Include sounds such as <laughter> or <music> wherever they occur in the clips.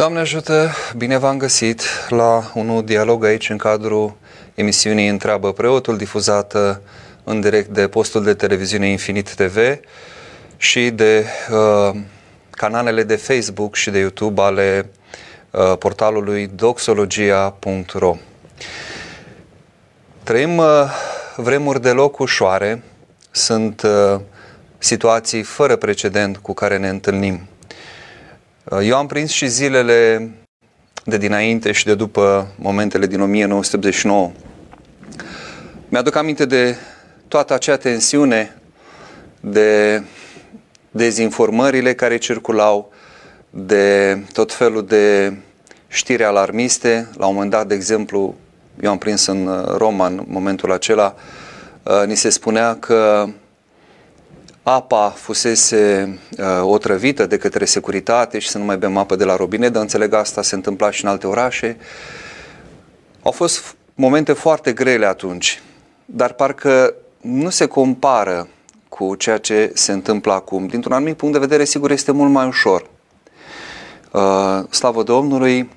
Doamne ajută, bine v-am găsit la un dialog aici în cadrul emisiunii Întreabă Preotul, difuzată în direct de postul de televiziune Infinit TV și de uh, canalele de Facebook și de YouTube ale uh, portalului doxologia.ro. Trăim uh, vremuri deloc ușoare, sunt uh, situații fără precedent cu care ne întâlnim. Uh, eu am prins și zilele de dinainte și de după momentele din 1989. Mi-aduc aminte de toată acea tensiune, de dezinformările care circulau, de tot felul de știri alarmiste. La un moment dat, de exemplu, eu am prins în Roma în momentul acela, uh, ni se spunea că apa fusese uh, otrăvită de către securitate și să nu mai bem apă de la robinet, dar înțeleg asta se întâmpla și în alte orașe. Au fost momente foarte grele atunci, dar parcă nu se compară cu ceea ce se întâmplă acum. Dintr-un anumit punct de vedere, sigur, este mult mai ușor. Uh, slavă Domnului,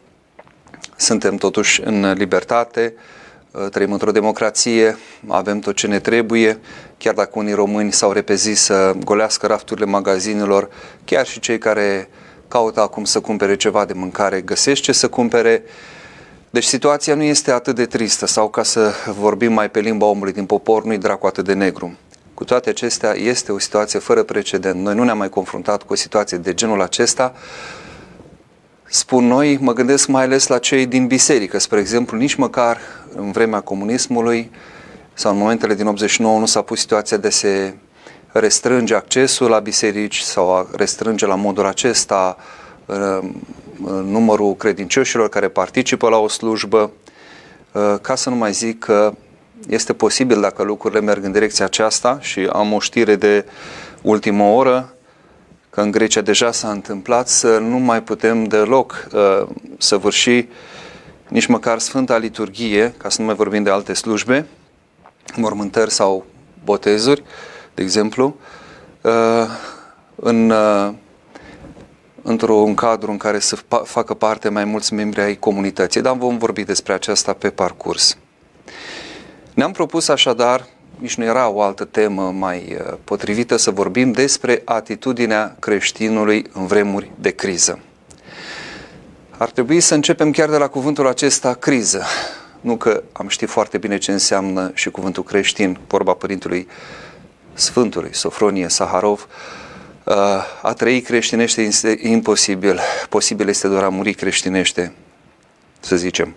suntem totuși în libertate, uh, trăim într-o democrație, avem tot ce ne trebuie, chiar dacă unii români s-au repezit să golească rafturile magazinelor, chiar și cei care caută acum să cumpere ceva de mâncare, găsesc ce să cumpere. Deci situația nu este atât de tristă sau ca să vorbim mai pe limba omului din popor, nu-i dracu atât de negru. Cu toate acestea, este o situație fără precedent. Noi nu ne-am mai confruntat cu o situație de genul acesta. Spun noi, mă gândesc mai ales la cei din biserică. Spre exemplu, nici măcar în vremea comunismului sau în momentele din 89 nu s-a pus situația de se restrânge accesul la biserici sau a restrânge la modul acesta uh, numărul credincioșilor care participă la o slujbă, uh, ca să nu mai zic că este posibil dacă lucrurile merg în direcția aceasta și am o știre de ultimă oră că în Grecia deja s-a întâmplat să nu mai putem deloc uh, să vârși nici măcar Sfânta Liturghie, ca să nu mai vorbim de alte slujbe, mormântări sau botezuri, de exemplu, uh, în, uh, într-un cadru în care să facă parte mai mulți membri ai comunității, dar vom vorbi despre aceasta pe parcurs. Ne-am propus așadar, nici nu era o altă temă mai uh, potrivită, să vorbim despre atitudinea creștinului în vremuri de criză. Ar trebui să începem chiar de la cuvântul acesta, criză. Nu că am ști foarte bine ce înseamnă și cuvântul creștin, vorba Părintului Sfântului Sofronie Saharov, uh, a trăi creștinește este imposibil, posibil este doar a muri creștinește, să zicem.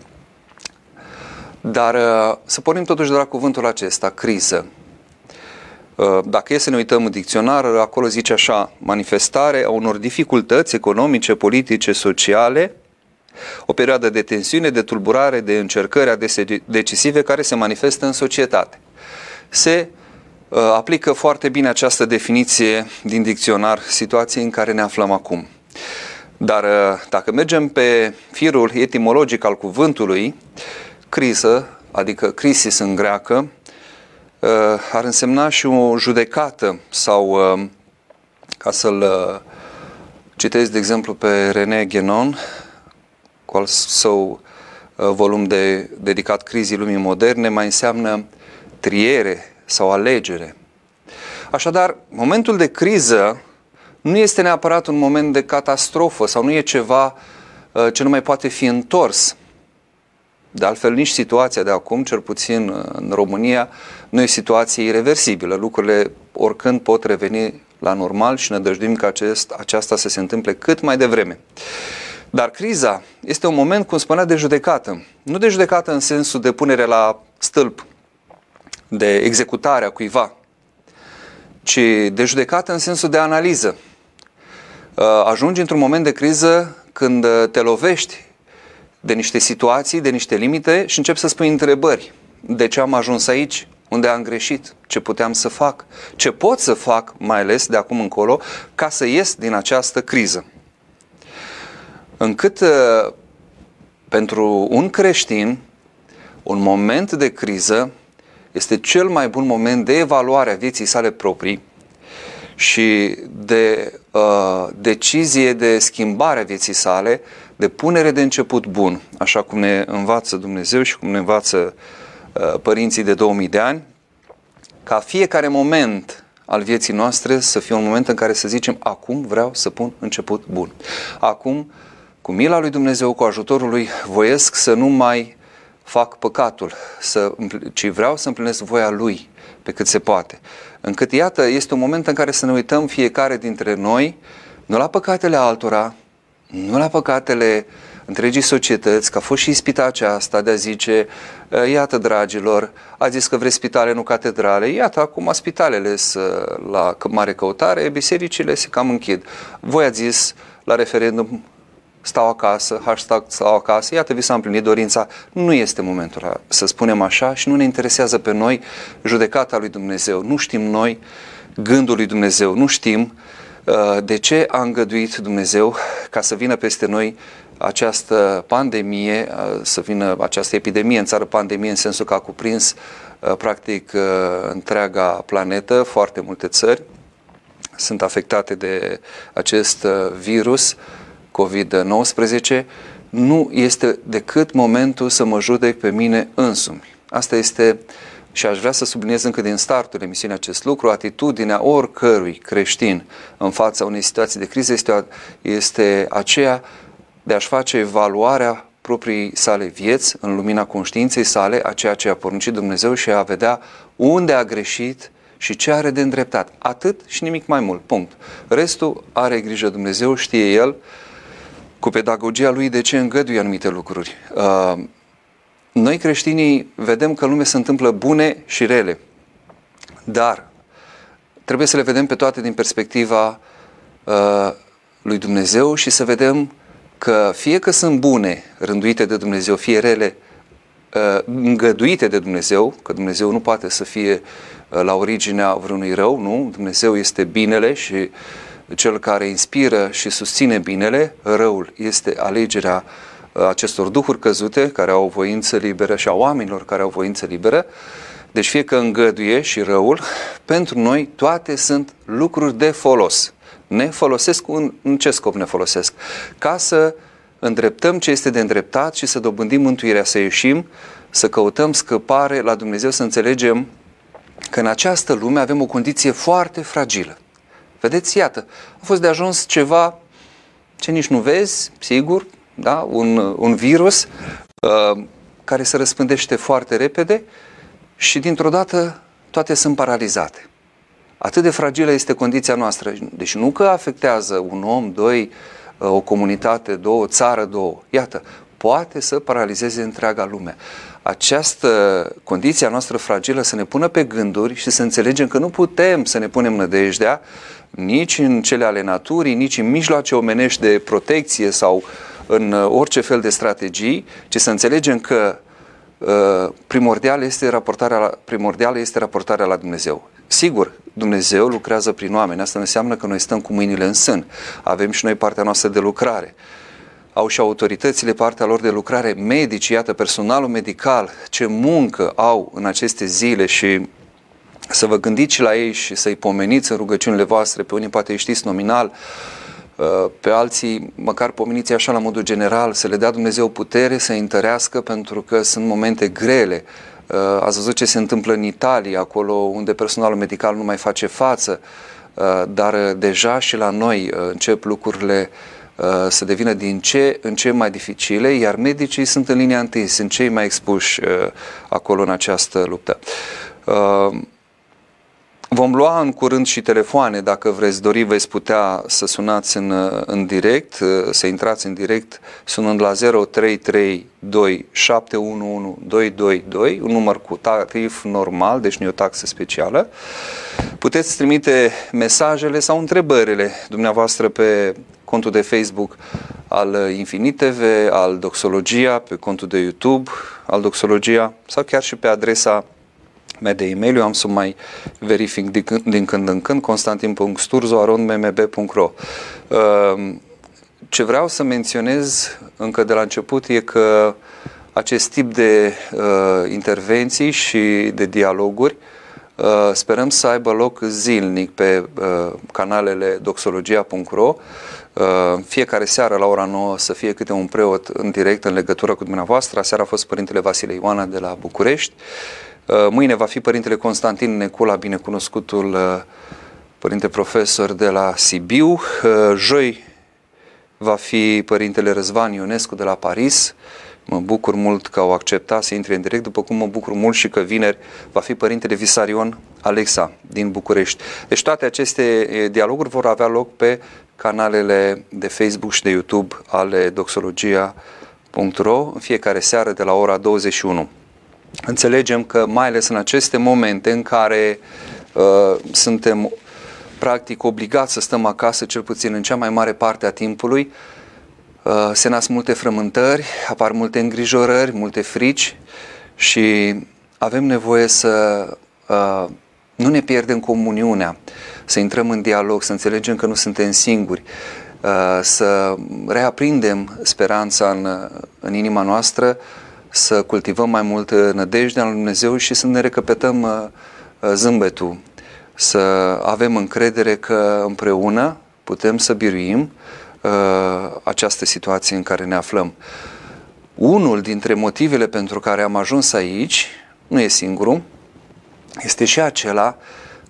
Dar uh, să pornim totuși de la cuvântul acesta, criză. Uh, dacă e să ne uităm în dicționar, acolo zice așa, manifestare a unor dificultăți economice, politice, sociale, o perioadă de tensiune, de tulburare, de încercări adesea decisive care se manifestă în societate. Se uh, aplică foarte bine această definiție din dicționar situației în care ne aflăm acum. Dar uh, dacă mergem pe firul etimologic al cuvântului, criză, adică crisis în greacă, uh, ar însemna și o judecată sau, uh, ca să-l uh, citesc de exemplu pe René Guénon, cu al său volum de, dedicat crizii lumii moderne, mai înseamnă triere sau alegere. Așadar, momentul de criză nu este neapărat un moment de catastrofă sau nu e ceva ce nu mai poate fi întors. De altfel, nici situația de acum, cel puțin în România, nu e situație irreversibilă. Lucrurile oricând pot reveni la normal și ne dăjduim că acest, aceasta să se întâmple cât mai devreme. Dar criza este un moment, cum spunea, de judecată. Nu de judecată în sensul de punere la stâlp, de executare a cuiva, ci de judecată în sensul de analiză. Ajungi într-un moment de criză când te lovești de niște situații, de niște limite și încep să spui întrebări. De ce am ajuns aici? Unde am greșit? Ce puteam să fac? Ce pot să fac, mai ales de acum încolo, ca să ies din această criză? Încât uh, pentru un creștin, un moment de criză este cel mai bun moment de evaluare a vieții sale proprii și de uh, decizie de schimbare a vieții sale, de punere de început bun, așa cum ne învață Dumnezeu și cum ne învață uh, părinții de 2000 de ani, ca fiecare moment al vieții noastre să fie un moment în care să zicem acum vreau să pun început bun. Acum, cu mila lui Dumnezeu, cu ajutorul lui, voiesc să nu mai fac păcatul, să, ci vreau să împlinesc voia lui pe cât se poate. Încât, iată, este un moment în care să ne uităm fiecare dintre noi, nu la păcatele altora, nu la păcatele întregii societăți, că a fost și ispita aceasta de a zice, iată dragilor, a zis că vreți spitale, nu catedrale, iată acum spitalele sunt la mare căutare, bisericile se cam închid. Voi ați zis la referendum, stau acasă, hashtag stau acasă, iată vi s-a împlinit dorința, nu este momentul să spunem așa și nu ne interesează pe noi judecata lui Dumnezeu, nu știm noi gândul lui Dumnezeu, nu știm uh, de ce a îngăduit Dumnezeu ca să vină peste noi această pandemie, uh, să vină această epidemie în țară, pandemie în sensul că a cuprins uh, practic întreaga planetă, foarte multe țări sunt afectate de acest virus, COVID-19, nu este decât momentul să mă judec pe mine însumi. Asta este, și aș vrea să subliniez încă din startul emisiunii acest lucru, atitudinea oricărui creștin în fața unei situații de criză este, este aceea de a-și face evaluarea proprii sale vieți în lumina conștiinței sale a ceea ce a poruncit Dumnezeu și a vedea unde a greșit și ce are de îndreptat. Atât și nimic mai mult. Punct. Restul are grijă Dumnezeu, știe El cu pedagogia lui de ce îngăduie anumite lucruri. Uh, noi creștinii vedem că lumea se întâmplă bune și rele, dar trebuie să le vedem pe toate din perspectiva uh, lui Dumnezeu și să vedem că fie că sunt bune, rânduite de Dumnezeu, fie rele, uh, îngăduite de Dumnezeu, că Dumnezeu nu poate să fie la originea vreunui rău, nu? Dumnezeu este binele și uh, cel care inspiră și susține binele, răul este alegerea uh, acestor duhuri căzute care au voință liberă și a oamenilor care au voință liberă. Deci fie că îngăduie și răul, pentru noi toate sunt lucruri de folos. Ne folosesc în, în ce scop ne folosesc? Ca să îndreptăm ce este de îndreptat și să dobândim mântuirea, să ieșim, să căutăm scăpare la Dumnezeu, să înțelegem că în această lume avem o condiție foarte fragilă. Vedeți, iată, a fost de ajuns ceva ce nici nu vezi, sigur, da? un, un virus uh, care se răspândește foarte repede și dintr-o dată toate sunt paralizate. Atât de fragilă este condiția noastră. Deci nu că afectează un om, doi, uh, o comunitate, două, o țară, două. Iată, poate să paralizeze întreaga lume. Această condiție a noastră fragilă să ne pună pe gânduri și să înțelegem că nu putem să ne punem nădejdea nici în cele ale naturii, nici în mijloace omenești de protecție sau în uh, orice fel de strategii, ci să înțelegem că uh, primordial este raportarea la, primordial este raportarea la Dumnezeu. Sigur, Dumnezeu lucrează prin oameni, asta înseamnă că noi stăm cu mâinile în sân, avem și noi partea noastră de lucrare. Au și autoritățile partea lor de lucrare, medici, iată, personalul medical, ce muncă au în aceste zile și să vă gândiți la ei și să-i pomeniți în rugăciunile voastre, pe unii poate îi știți nominal, uh, pe alții măcar pomeniți așa la modul general, să le dea Dumnezeu putere să întărească pentru că sunt momente grele. Uh, ați văzut ce se întâmplă în Italia, acolo unde personalul medical nu mai face față, uh, dar deja și la noi încep lucrurile să devină din ce în ce mai dificile, iar medicii sunt în linia întâi, sunt cei mai expuși acolo în această luptă. Vom lua în curând și telefoane, dacă vreți dori, veți putea să sunați în, în direct, să intrați în direct sunând la 0332 711 222, un număr cu tarif normal, deci nu e o taxă specială. Puteți trimite mesajele sau întrebările dumneavoastră pe contul de Facebook al Infinit TV, al Doxologia, pe contul de YouTube al Doxologia sau chiar și pe adresa mea de e-mail, eu am să mai verific din când, din când în când, constantin.sturzo.mmb.ro ehm, Ce vreau să menționez încă de la început e că acest tip de uh, intervenții și de dialoguri Uh, sperăm să aibă loc zilnic pe uh, canalele doxologia.ro uh, fiecare seară la ora 9 să fie câte un preot în direct în legătură cu dumneavoastră. Seara a fost Părintele Vasile Ioana de la București. Mâine va fi Părintele Constantin Necula, binecunoscutul Părinte Profesor de la Sibiu. Joi va fi Părintele Răzvan Ionescu de la Paris. Mă bucur mult că au acceptat să intre în direct, după cum mă bucur mult și că vineri va fi Părintele Visarion Alexa din București. Deci toate aceste dialoguri vor avea loc pe canalele de Facebook și de YouTube ale doxologia.ro în fiecare seară de la ora 21. Înțelegem că mai ales în aceste momente în care uh, suntem practic obligați să stăm acasă, cel puțin în cea mai mare parte a timpului, uh, se nasc multe frământări, apar multe îngrijorări, multe frici și avem nevoie să uh, nu ne pierdem comuniunea, să intrăm în dialog, să înțelegem că nu suntem singuri, uh, să reaprindem speranța în, în inima noastră, să cultivăm mai mult nădejdea în Dumnezeu și să ne recăpetăm zâmbetul să avem încredere că împreună putem să biruim uh, această situație în care ne aflăm. Unul dintre motivele pentru care am ajuns aici, nu e singurul, este și acela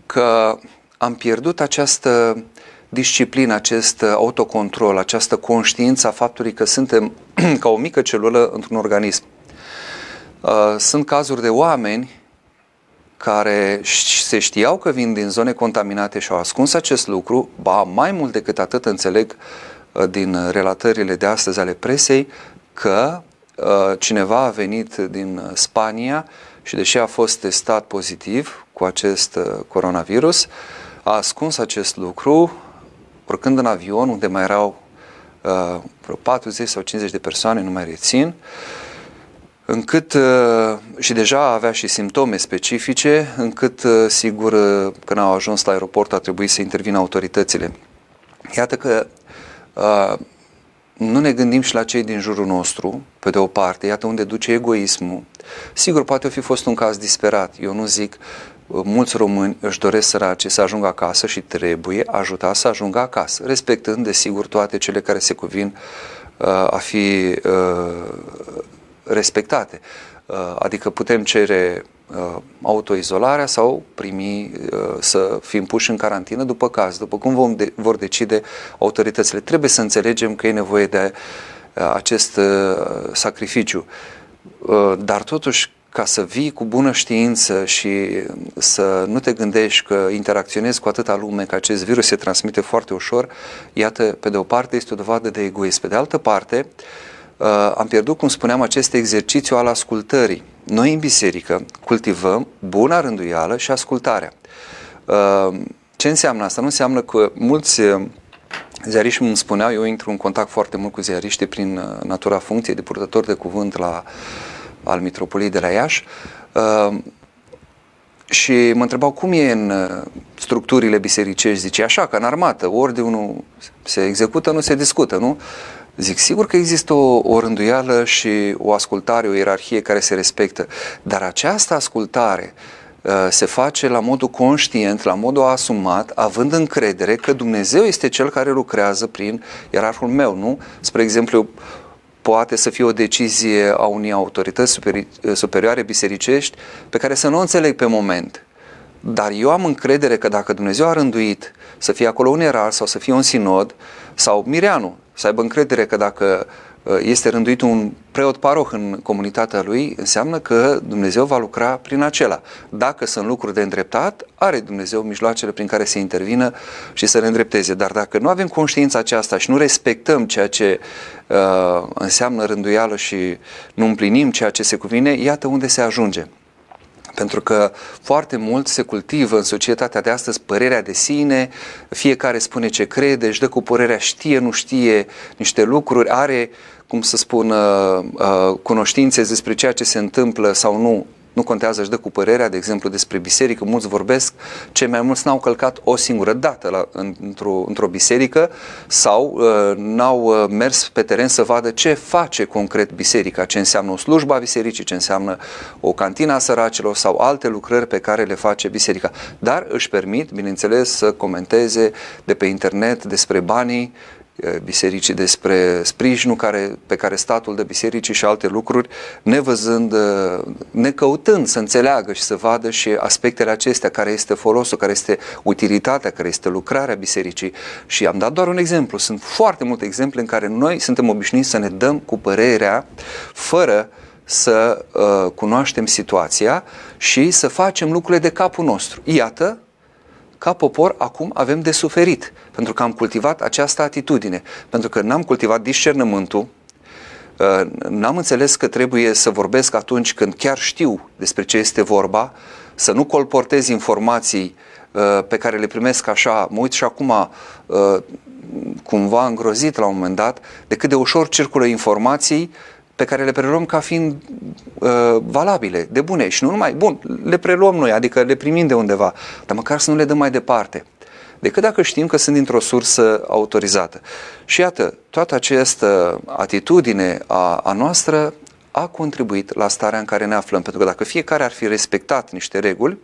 că am pierdut această disciplină, acest autocontrol, această conștiință a faptului că suntem <clears throat> ca o mică celulă într-un organism. Uh, sunt cazuri de oameni care se știau că vin din zone contaminate și au ascuns acest lucru, ba mai mult decât atât înțeleg uh, din relatările de astăzi ale presei că uh, cineva a venit din Spania și deși a fost testat pozitiv cu acest uh, coronavirus, a ascuns acest lucru urcând în avion unde mai erau vreo 40 sau 50 de persoane, nu mai rețin, uh, încât uh, și deja avea și simptome specifice, încât uh, sigur uh, când au ajuns la aeroport a trebuit să intervină autoritățile. Iată că nu ne gândim și la cei din jurul nostru, pe de o parte, iată unde duce egoismul. Sigur, poate fi fost un caz disperat. Eu nu zic, mulți români își doresc sărace să ajungă acasă și trebuie ajuta să ajungă acasă, respectând, desigur, toate cele care se cuvin a fi respectate. Uh, adică putem cere uh, autoizolarea sau primi uh, să fim puși în carantină după caz, după cum vom de, vor decide autoritățile. Trebuie să înțelegem că e nevoie de acest sacrificiu. Dar totuși, ca să vii cu bună știință și să nu te gândești că interacționezi cu atâta lume, că acest virus se transmite foarte ușor, iată, pe de o parte este o dovadă de egoism. Pe de altă parte, uh, uh, am pierdut, cum spuneam, acest exercițiu al ascultării. Noi în biserică cultivăm buna rânduială și ascultarea. Uh, ce înseamnă asta? Nu înseamnă că mulți uh, ziariști îmi spuneau, eu intru în contact foarte mult cu ziariști prin uh, natura funcției de purtător de cuvânt la, al Mitropoliei de la Iași, uh, și mă întrebau cum e în uh, structurile bisericești, zice așa, că în armată, ori de unul se execută, nu se discută, nu? Zic, sigur că există o, o rânduială și o ascultare, o ierarhie care se respectă, dar această ascultare uh, se face la modul conștient, la modul asumat, având încredere că Dumnezeu este Cel care lucrează prin ierarhul meu, nu? Spre exemplu, poate să fie o decizie a unei autorități superi, superioare bisericești pe care să nu o înțeleg pe moment. Dar eu am încredere că dacă Dumnezeu a rânduit să fie acolo un erar sau să fie un sinod sau mireanu, să aibă încredere că dacă uh, este rânduit un preot paroh în comunitatea lui, înseamnă că Dumnezeu va lucra prin acela. Dacă sunt lucruri de îndreptat, are Dumnezeu mijloacele prin care să intervină și să le îndrepteze. Dar dacă nu avem conștiința aceasta și nu respectăm ceea ce uh, înseamnă rânduială și nu împlinim ceea ce se cuvine, iată unde se ajunge. Pentru că foarte mult se cultivă în societatea de astăzi părerea de sine, fiecare spune ce crede, își dă cu părerea, știe, nu știe niște lucruri, are, cum să spun, uh, uh, cunoștințe despre ceea ce se întâmplă sau nu nu contează, își dă cu părerea, de exemplu, despre biserică, mulți vorbesc, cei mai mulți n-au călcat o singură dată la, într-o, într-o biserică sau uh, n-au uh, mers pe teren să vadă ce face concret biserica, ce înseamnă o slujbă a bisericii, ce înseamnă o cantina a săracilor sau alte lucrări pe care le face biserica. Dar își permit, bineînțeles, să comenteze de pe internet despre banii bisericii, despre sprijinul care, pe care statul dă bisericii și alte lucruri, nevăzând, necăutând să înțeleagă și să vadă și aspectele acestea, care este folosul, care este utilitatea, care este lucrarea bisericii. Și am dat doar un exemplu. Sunt foarte multe exemple în care noi suntem obișnuiți să ne dăm cu părerea fără să uh, cunoaștem situația și să facem lucrurile de capul nostru. Iată, ca popor acum avem de suferit, pentru că am cultivat această atitudine, pentru că n-am cultivat discernământul, uh, n-am înțeles că trebuie să vorbesc atunci când chiar știu despre ce este vorba, să nu colportez informații uh, pe care le primesc așa, mă uit și acum uh, cumva îngrozit la un moment dat, de cât de ușor circulă informații pe care le preluăm ca fiind uh, valabile, de bune. Și nu numai, bun, le preluăm noi, adică le primim de undeva, dar măcar să nu le dăm mai departe. Decât dacă știm că sunt dintr-o sursă autorizată. Și iată, toată această atitudine a, a noastră a contribuit la starea în care ne aflăm, pentru că dacă fiecare ar fi respectat niște reguli,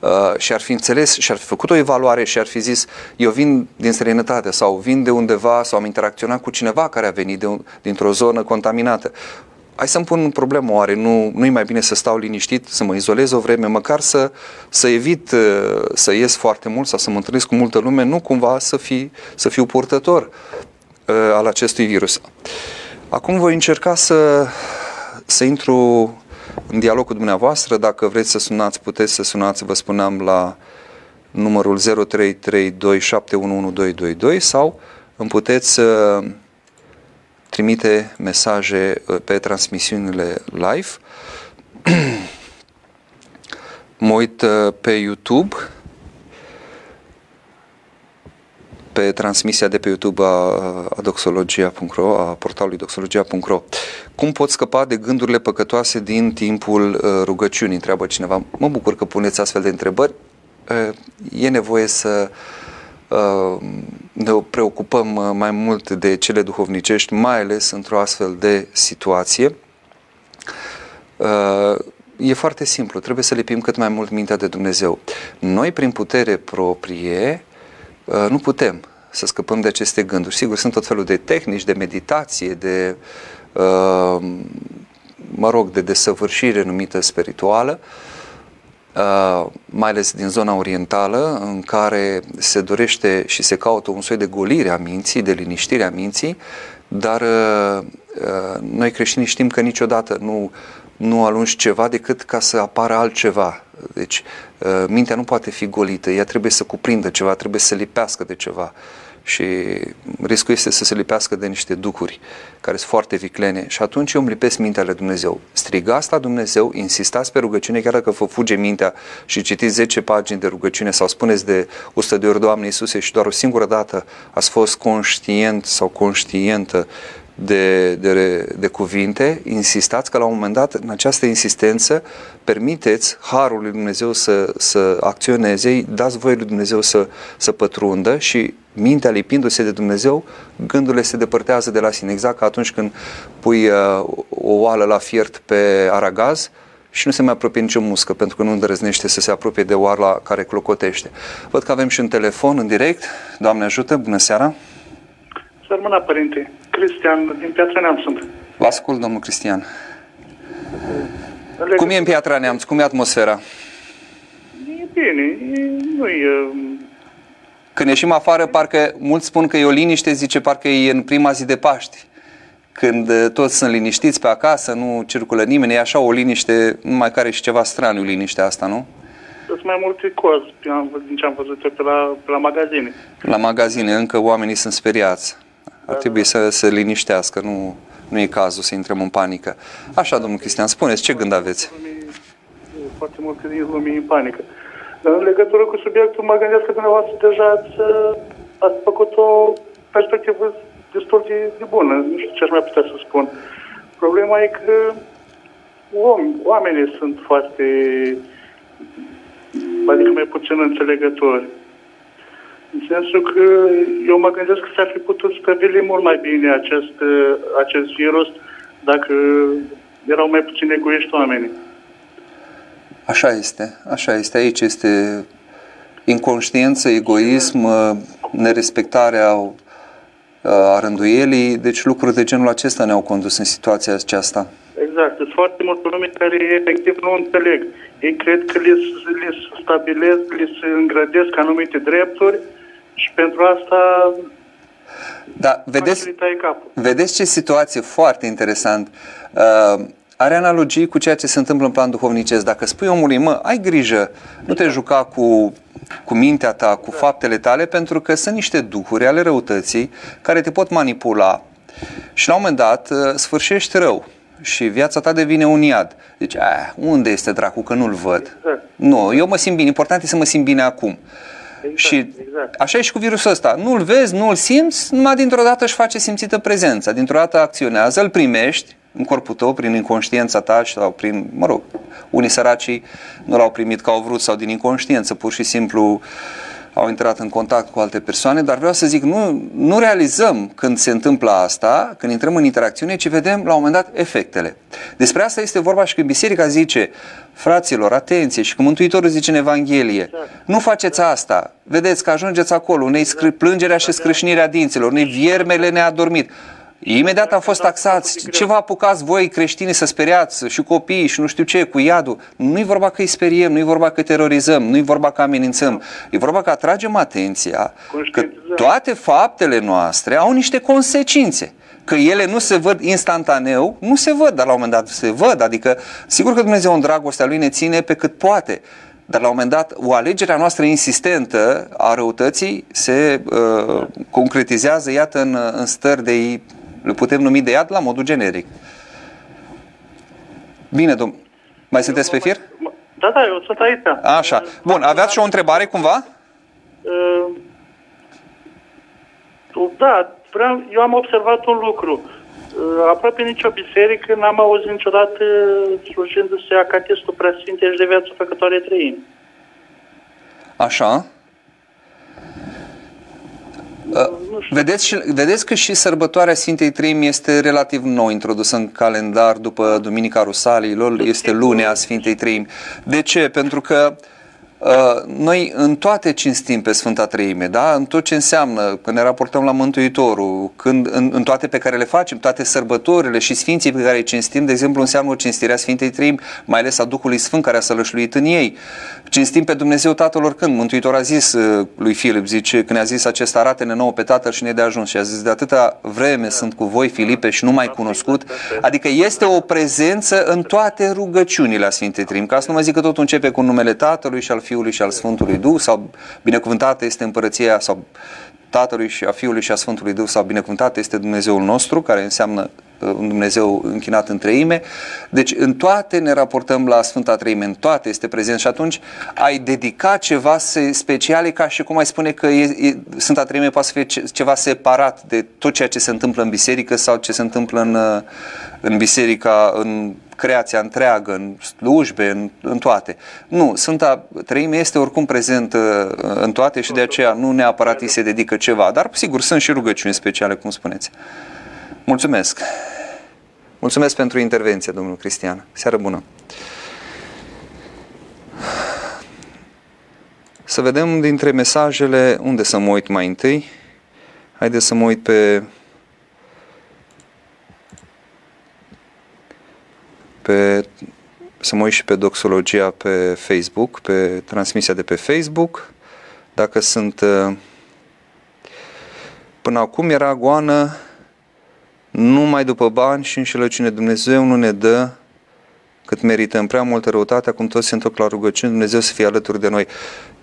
uh, și ar fi înțeles și ar fi făcut o evaluare și ar fi zis eu vin din străinătate sau vin de undeva sau am interacționat cu cineva care a venit de un, dintr-o zonă contaminată. Hai să-mi pun problemă, oare nu, nu-i mai bine să stau liniștit, să mă izolez o vreme, măcar să, să evit uh, să ies foarte mult sau să mă întâlnesc cu multă lume, nu cumva să, fi, să fiu purtător uh, al acestui virus. Acum voi încerca să, să intru în dialog cu dumneavoastră. Dacă vreți să sunați, puteți să sunați, vă spuneam, la numărul 0332711222 sau îmi puteți uh, trimite mesaje uh, pe transmisiunile live. <clears throat> mă uit uh, pe YouTube pe transmisia de pe YouTube a, a doxologia.ro, a portalului doxologia.ro. Cum pot scăpa de gândurile păcătoase din timpul uh, rugăciunii? Întreabă cineva. Mă bucur că puneți astfel de întrebări. Uh, e nevoie să uh, ne preocupăm uh, mai mult de cele duhovnicești, mai ales într-o astfel de situație. Uh, e foarte simplu, trebuie să lipim cât mai mult mintea de Dumnezeu. Noi, prin putere proprie, Uh, nu putem să scăpăm de aceste gânduri. Sigur, sunt tot felul de tehnici, de meditație, de, uh, mă rog, de desăvârșire numită spirituală, uh, mai ales din zona orientală, în care se dorește și se caută un soi de golire a minții, de liniștire a minții, dar noi creștinii știm că niciodată nu, nu alungi ceva decât ca să apară altceva. Deci uh, mintea nu poate fi golită, ea trebuie să cuprindă ceva, trebuie să lipească de ceva. Și riscul este să se lipească de niște ducuri care sunt foarte viclene. Și atunci eu îmi lipesc mintea la Dumnezeu. Strigați la Dumnezeu, insistați pe rugăciune, chiar dacă vă fuge mintea și citiți 10 pagini de rugăciune sau spuneți de 100 de ori Doamne Iisuse și doar o singură dată ați fost conștient sau conștientă de, de, de cuvinte, insistați că la un moment dat, în această insistență, permiteți Harul lui Dumnezeu să, să acționeze, dați voie lui Dumnezeu să, să pătrundă și mintea lipindu-se de Dumnezeu, gândurile se depărtează de la sine. Exact ca atunci când pui uh, o oală la fiert pe aragaz și nu se mai apropie nicio muscă, pentru că nu îndrăznește să se apropie de oala care clocotește. Văd că avem și un telefon în direct. Doamne ajută, bună seara! Sărmâna, părinte. Cristian, din Piatra Neamț sunt. Vă ascult, domnul Cristian. Cum e în Piatra Neamț? Cum e atmosfera? E bine, e, nu e... Um, Când ieșim afară, parcă mulți spun că e o liniște, zice parcă e în prima zi de Paști. Când uh, toți sunt liniștiți pe acasă, nu circulă nimeni, e așa o liniște, numai care și ceva straniu liniștea asta, nu? Sunt mai multe cozi din ce am văzut pe la, pe la magazine. La magazine, încă oamenii sunt speriați. Ar trebui să se liniștească, nu, nu e cazul să intrăm în panică. Așa, domnul Cristian, spuneți, ce gând aveți? Foarte mult că din lumii în panică. În legătură cu subiectul, mă gândesc că dumneavoastră deja ați, ați făcut o perspectivă destul de, de bună. Nu știu ce aș mai putea să spun. Problema e că om, oamenii sunt foarte, adică mai puțin înțelegători. În sensul că eu mă gândesc că s-ar fi putut stăvili mult mai bine acest, acest virus dacă erau mai puțin egoiști oamenii. Așa este, așa este. Aici este inconștiență, egoism, nerespectarea a rânduielii, deci lucruri de genul acesta ne-au condus în situația aceasta. Exact. Sunt foarte multe lume care efectiv nu înțeleg. Ei cred că le, le stabilesc, le se îngrădesc anumite drepturi și pentru asta da, vedeți, vedeți ce situație foarte interesant. Uh, are analogii cu ceea ce se întâmplă în plan duhovnicesc. Dacă spui omului, mă, ai grijă, nu te juca cu, cu mintea ta, cu faptele tale, pentru că sunt niște duhuri ale răutății care te pot manipula și la un moment dat uh, sfârșești rău și viața ta devine un iad. Deci, aia, unde este dracu, că nu-l văd? Exact. Nu, eu mă simt bine, important e să mă simt bine acum. Exact, și exact. așa e și cu virusul ăsta. Nu-l vezi, nu-l simți, numai dintr-o dată își face simțită prezența. Dintr-o dată acționează, îl primești în corpul tău, prin inconștiența ta sau prin, mă rog, unii săracii nu l-au primit ca au vrut sau din inconștiență, pur și simplu uh, au intrat în contact cu alte persoane, dar vreau să zic, nu, nu realizăm când se întâmplă asta, când intrăm în interacțiune, ci vedem la un moment dat efectele. Despre asta este vorba și când biserica zice, fraților, atenție, și când Mântuitorul zice în Evanghelie, nu faceți asta, vedeți că ajungeți acolo, unei plângerea și scrâșnirea dinților, unei viermele neadormit. Imediat am fost taxați. Ce vă apucați voi creștini să speriați și copiii și nu știu ce, cu iadul? Nu-i vorba că îi speriem, nu-i vorba că terorizăm, nu-i vorba că amenințăm. E vorba că atragem atenția că toate faptele noastre au niște consecințe. Că ele nu se văd instantaneu, nu se văd, dar la un moment dat se văd. Adică, sigur că Dumnezeu în dragostea Lui ne ține pe cât poate. Dar la un moment dat, o alegere a noastră insistentă a răutății se uh, concretizează, iată, în, în stări de le putem numi de iad la modul generic. Bine, domn. Mai sunteți pe fir? Da, da, eu sunt aici. Așa. Bun, aveați și o întrebare cumva? Uh, da, vreau, eu am observat un lucru. Uh, aproape nicio biserică n-am auzit niciodată slujindu-se acatistul preasfinte și de viață făcătoare trăim. Așa. Uh, vedeți, vedeți că și sărbătoarea Sfintei Treimi este relativ nou introdusă în calendar după Duminica Rusalilor, este lunea Sfintei Treimi. De ce? Pentru că uh, Uh, noi în toate cinstim pe Sfânta Treime, da? în tot ce înseamnă, când ne raportăm la Mântuitorul, când, în, în toate pe care le facem, toate sărbătorile și sfinții pe care îi cinstim, de exemplu, înseamnă cinstirea Sfintei Treimi, mai ales a Duhului Sfânt care a sălășluit în ei. Cinstim pe Dumnezeu Tatăl oricând. Mântuitor a zis uh, lui Filip, zice, când a zis acesta, arată-ne nouă pe Tatăl și ne de ajuns. Și a zis, de atâta vreme sunt cu voi, Filipe, și nu mai cunoscut. Adică este o prezență în toate rugăciunile a Sfintei Treimi. Ca să nu mă zic că totul începe cu numele Tatălui și al Fiului și al Sfântului Duh sau binecuvântată este împărăția sau Tatălui și a Fiului și a Sfântului Duh sau binecuvântat este Dumnezeul nostru, care înseamnă uh, un Dumnezeu închinat în treime. Deci în toate ne raportăm la Sfânta Treime, în toate este prezent și atunci ai dedicat ceva speciale ca și cum ai spune că e, e, Sfânta Treime poate să fie ceva separat de tot ceea ce se întâmplă în biserică sau ce se întâmplă în, uh, în biserica, în creația întreagă, în slujbe, în, în toate. Nu, Sfânta Treime este oricum prezent uh, în toate și de aceea nu neapărat îi se dedică ceva, dar sigur sunt și rugăciuni speciale, cum spuneți. Mulțumesc! Mulțumesc pentru intervenție, domnul Cristian. Seară bună! Să vedem dintre mesajele unde să mă uit mai întâi. Haideți să mă uit pe pe, să mă uit și pe doxologia pe Facebook, pe transmisia de pe Facebook. Dacă sunt... Uh, până acum era goană numai după bani și înșelăciune. Dumnezeu nu ne dă cât merităm prea multă răutate, acum toți se întorc la rugăciune, Dumnezeu să fie alături de noi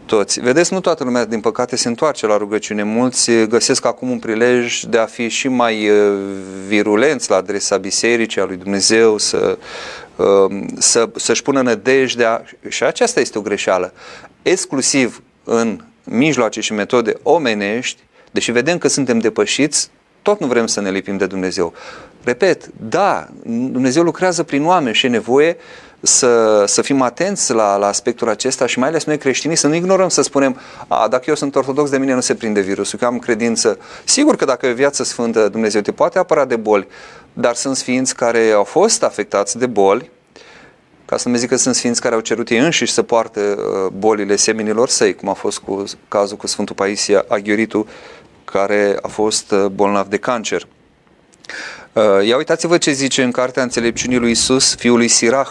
toți. Vedeți, nu toată lumea, din păcate, se întoarce la rugăciune. Mulți găsesc acum un prilej de a fi și mai uh, virulenți la adresa bisericii, a lui Dumnezeu, să, um, să, să-și pună nădejdea. Și aceasta este o greșeală. Exclusiv în mijloace și metode omenești, deși vedem că suntem depășiți, tot nu vrem să ne lipim de Dumnezeu. Repet, da, Dumnezeu lucrează prin oameni și e nevoie să, să fim atenți la, la aspectul acesta și mai ales noi creștinii să nu ignorăm să spunem a, dacă eu sunt ortodox de mine nu se prinde virusul, că am credință. Sigur că dacă e o viață sfântă Dumnezeu te poate apăra de boli, dar sunt sfinți care au fost afectați de boli, ca să nu zic că sunt sfinți care au cerut ei înșiși să poarte uh, bolile seminilor săi, cum a fost cu cazul cu Sfântul Paisia Aghioritu, care a fost uh, bolnav de cancer. Uh, ia uitați-vă ce zice în Cartea Înțelepciunii lui Isus, fiul lui Sirach,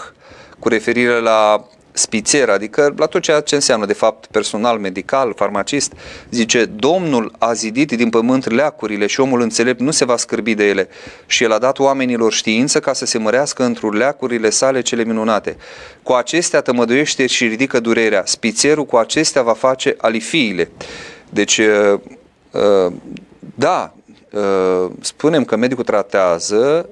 cu referire la spițer, adică la tot ceea ce înseamnă de fapt personal, medical, farmacist, zice, Domnul a zidit din pământ leacurile și omul înțelept nu se va scârbi de ele și el a dat oamenilor știință ca să se mărească într leacurile sale cele minunate. Cu acestea tămăduiește și ridică durerea, spițerul cu acestea va face alifiile. Deci, uh, uh, da, uh, spunem că medicul tratează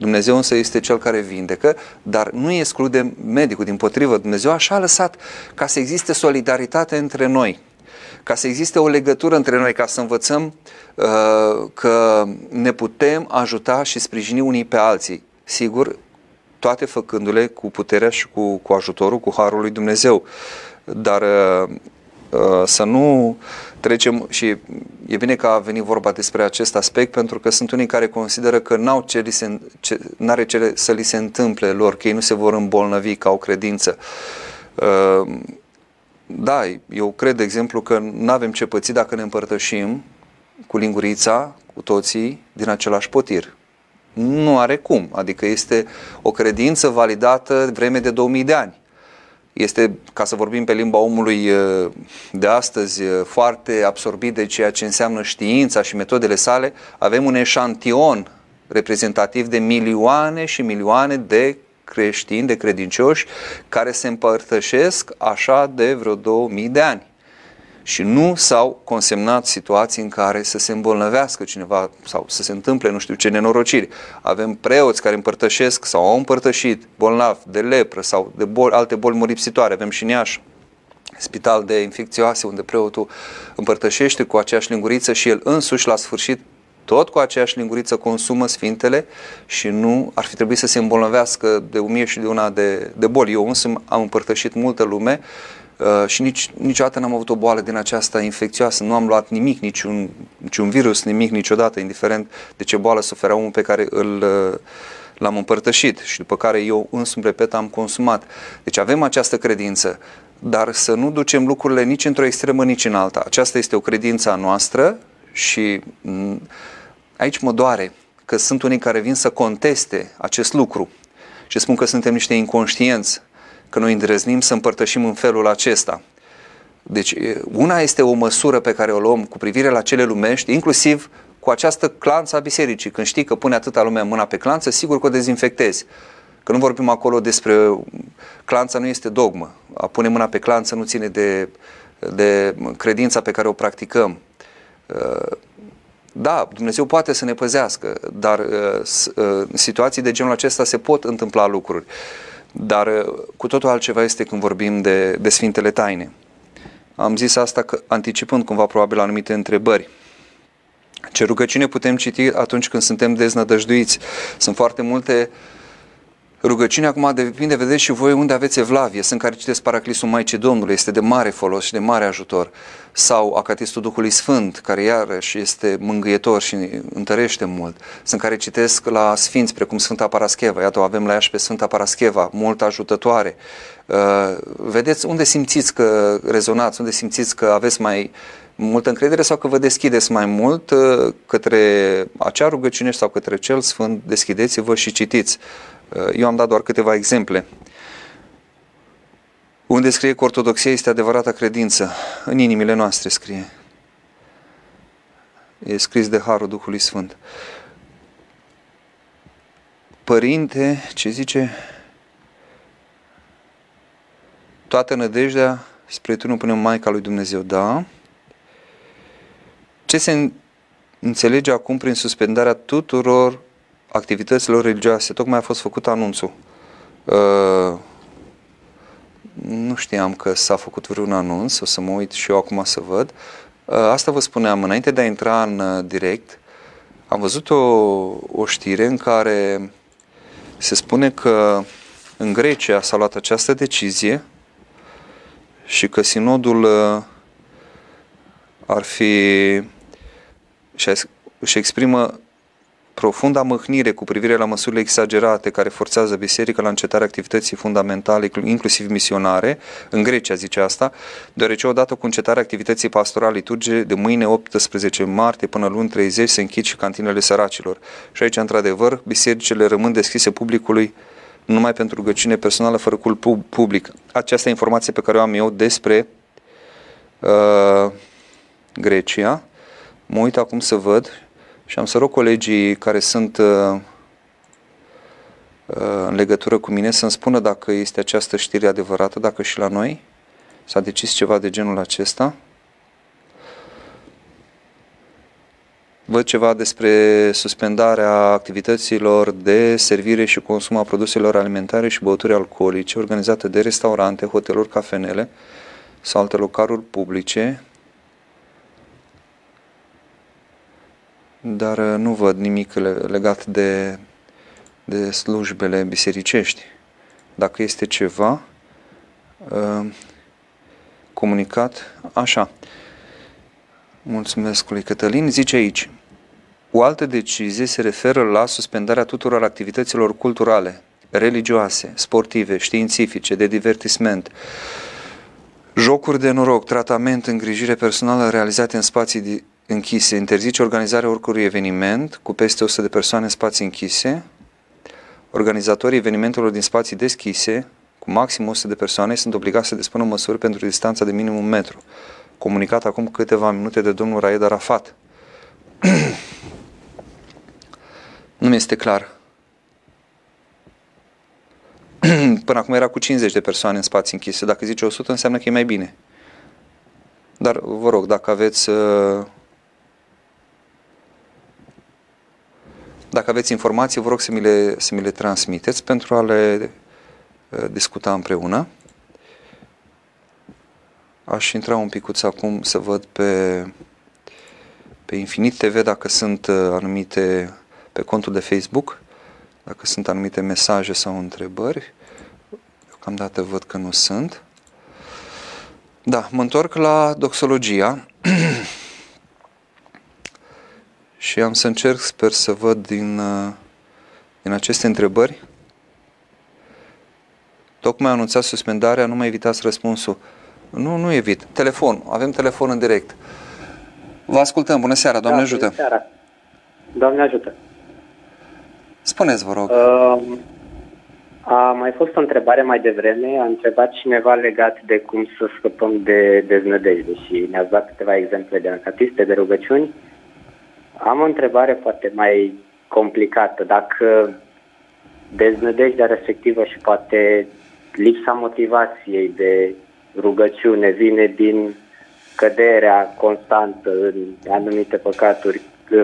Dumnezeu însă este cel care vindecă, dar nu exclude medicul, din potrivă, Dumnezeu așa a lăsat ca să existe solidaritate între noi, ca să existe o legătură între noi, ca să învățăm uh, că ne putem ajuta și sprijini unii pe alții. Sigur, toate făcându-le cu puterea și cu, cu ajutorul, cu harul lui Dumnezeu. Dar uh, uh, să nu uh, trecem și e bine că a venit vorba despre acest aspect pentru că sunt unii care consideră că n-au ce li se, ce, n-are ce să li se întâmple lor, că ei nu se vor îmbolnăvi ca o credință. Uh, da, eu cred, de exemplu, că nu avem ce păți dacă ne împărtășim cu lingurița, cu toții, din același potir. Nu are cum, adică este o credință validată vreme de 2000 de ani este, ca să vorbim pe limba omului de astăzi, foarte absorbit de ceea ce înseamnă știința și metodele sale, avem un eșantion reprezentativ de milioane și milioane de creștini, de credincioși, care se împărtășesc așa de vreo 2000 de ani și nu s-au consemnat situații în care să se îmbolnăvească cineva sau să se întâmple nu știu ce nenorociri. Avem preoți care împărtășesc sau au împărtășit bolnav de lepră sau de boli, alte boli moripsitoare. Avem și în Iași spital de infecțioase unde preotul împărtășește cu aceeași linguriță și el însuși la sfârșit tot cu aceeași linguriță consumă sfintele și nu ar fi trebuit să se îmbolnăvească de o și de una de, de boli. Eu însă am împărtășit multă lume Uh, și nici, niciodată n-am avut o boală din aceasta infecțioasă, nu am luat nimic, niciun, niciun virus, nimic niciodată, indiferent de ce boală suferea omul pe care îl, uh, l-am împărtășit și după care eu însumi, repet, am consumat. Deci avem această credință, dar să nu ducem lucrurile nici într-o extremă, nici în alta. Aceasta este o credință a noastră și mm, aici mă doare că sunt unii care vin să conteste acest lucru și spun că suntem niște inconștienți că noi îndrăznim să împărtășim în felul acesta. Deci, una este o măsură pe care o luăm cu privire la cele lumești, inclusiv cu această clanță a bisericii. Când știi că pune atâta lume mâna pe clanță, sigur că o dezinfectezi. Că nu vorbim acolo despre... Clanța nu este dogmă. A pune mâna pe clanță nu ține de, de credința pe care o practicăm. Da, Dumnezeu poate să ne păzească, dar în situații de genul acesta se pot întâmpla lucruri. Dar uh, cu totul altceva este când vorbim de, de Sfintele Taine. Am zis asta că, anticipând cumva probabil anumite întrebări. Ce rugăciune putem citi atunci când suntem deznădăjduiți? Sunt foarte multe uh, Rugăciunea acum depinde, vedeți și voi unde aveți evlavie. Sunt care citesc Paraclisul Maicii Domnului, este de mare folos și de mare ajutor. Sau Acatistul Duhului Sfânt, care iarăși este mângâietor și întărește mult. Sunt care citesc la Sfinți, precum Sfânta Parascheva. Iată, o avem la ea și pe Sfânta Parascheva, mult ajutătoare. Uh, vedeți unde simțiți că rezonați, unde simțiți că aveți mai multă încredere sau că vă deschideți mai mult uh, către acea rugăciune sau către cel Sfânt, deschideți-vă și citiți. Uh, eu am dat doar câteva exemple. Unde scrie că ortodoxia este adevărata credință? În inimile noastre scrie. E scris de Harul Duhului Sfânt. Părinte, ce zice? Toată nădejdea spre tu nu până Maica lui Dumnezeu, da? Ce se înțelege acum prin suspendarea tuturor activităților religioase. Tocmai a fost făcut anunțul. Uh, nu știam că s-a făcut vreun anunț, o să mă uit și eu acum să văd. Uh, asta vă spuneam, înainte de a intra în uh, direct, Am văzut o, o știre în care se spune că în Grecia s-a luat această decizie și că sinodul uh, ar fi și exprimă profunda mâhnire cu privire la măsurile exagerate care forțează biserica la încetarea activității fundamentale, inclusiv misionare, în Grecia zice asta, deoarece odată cu încetarea activității pastorale liturge, de mâine 18 martie până luni 30 se închid și cantinele săracilor. Și aici, într-adevăr, bisericile rămân deschise publicului numai pentru rugăciune personală, fără cult public. Aceasta e informație pe care o am eu despre uh, Grecia. Mă uit acum să văd și am să rog colegii care sunt uh, uh, în legătură cu mine să-mi spună dacă este această știre adevărată, dacă și la noi s-a decis ceva de genul acesta. Văd ceva despre suspendarea activităților de servire și consum a produselor alimentare și băuturi alcoolice organizate de restaurante, hoteluri, cafenele sau alte localuri publice dar uh, nu văd nimic legat de, de slujbele bisericești. Dacă este ceva uh, comunicat, așa. Mulțumesc lui Cătălin. Zice aici, o altă decizie se referă la suspendarea tuturor activităților culturale, religioase, sportive, științifice, de divertisment, jocuri de noroc, tratament, îngrijire personală realizate în spații închise, interzice organizarea oricărui eveniment cu peste 100 de persoane în spații închise, organizatorii evenimentelor din spații deschise, cu maxim 100 de persoane, sunt obligați să dispună măsuri pentru distanța de minimum un metru. Comunicat acum câteva minute de domnul Raed Arafat. <clears throat> nu mi este clar. <clears throat> Până acum era cu 50 de persoane în spații închise. Dacă zice 100, înseamnă că e mai bine. Dar vă rog, dacă aveți uh, Dacă aveți informații, vă rog să mi le, să mi le transmiteți pentru a le uh, discuta împreună. Aș intra un picuț acum să văd pe, pe Infinit TV dacă sunt uh, anumite, pe contul de Facebook, dacă sunt anumite mesaje sau întrebări. Deocamdată văd că nu sunt. Da, mă întorc la doxologia. <clears throat> și am să încerc, sper să văd din, uh, din aceste întrebări. Tocmai anunțat suspendarea, nu mai evitați răspunsul. Nu, nu evit. Telefon, avem telefon în direct. Vă ascultăm, bună seara, Doamne da, ajută. Bună seara. Doamne ajută. Spuneți, vă rog. Uh, a mai fost o întrebare mai devreme, a întrebat cineva legat de cum să scăpăm de deznădejde și ne-ați dat câteva exemple de anacatiste, de rugăciuni. Uh, am o întrebare poate mai complicată. Dacă deznădejdea respectivă și poate lipsa motivației de rugăciune vine din căderea constantă în anumite păcaturi,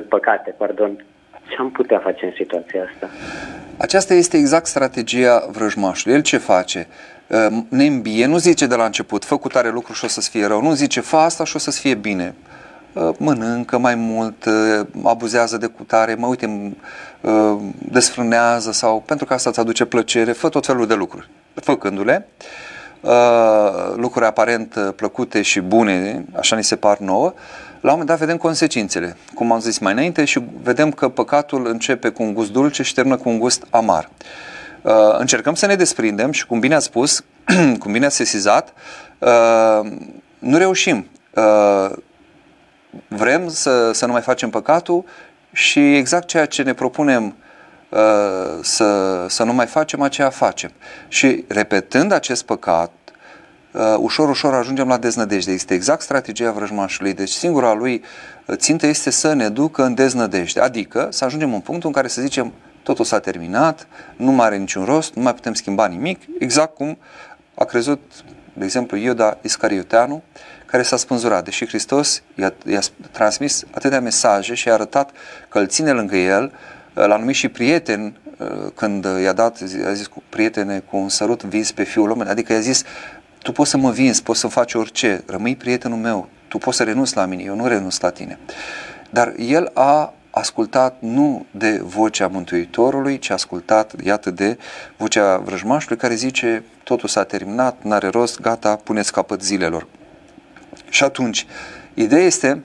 păcate, pardon, ce am putea face în situația asta? Aceasta este exact strategia vrăjmașului. El ce face? Ne îmbie, nu zice de la început, fă cu tare lucru și o să-ți fie rău, nu zice, fă asta și o să-ți fie bine. Uh, mănâncă mai mult, uh, abuzează de cutare, mă uite, uh, desfrânează sau pentru că asta îți aduce plăcere, fă tot felul de lucruri. Făcându-le, lucruri aparent plăcute și bune, așa ni se par nouă, la un moment dat vedem consecințele, cum am zis mai înainte, și vedem că păcatul începe cu un gust dulce și termină cu un gust amar. Încercăm să ne desprindem și, cum bine ați spus, <clears throat> cum bine ați sesizat, nu reușim vrem să, să nu mai facem păcatul și exact ceea ce ne propunem uh, să, să nu mai facem, aceea facem. Și repetând acest păcat, uh, ușor, ușor ajungem la deznădejde. Este exact strategia vrăjmașului. Deci singura lui țintă este să ne ducă în deznădejde. Adică să ajungem în punctul în care să zicem totul s-a terminat, nu mai are niciun rost, nu mai putem schimba nimic, exact cum a crezut, de exemplu, Ioda Iscarioteanu, care s-a spânzurat, deși Hristos i-a, i-a transmis atâtea mesaje și a arătat că îl ține lângă el, l-a numit și prieten uh, când i-a dat, a zis cu prietene, cu un sărut vis pe fiul omului, adică i-a zis, tu poți să mă vinzi, poți să faci orice, rămâi prietenul meu, tu poți să renunți la mine, eu nu renunț la tine. Dar el a, ascultat nu de vocea Mântuitorului, ci a ascultat, iată, de vocea vrăjmașului care zice totul s-a terminat, n-are rost, gata, puneți capăt zilelor. Și atunci, ideea este,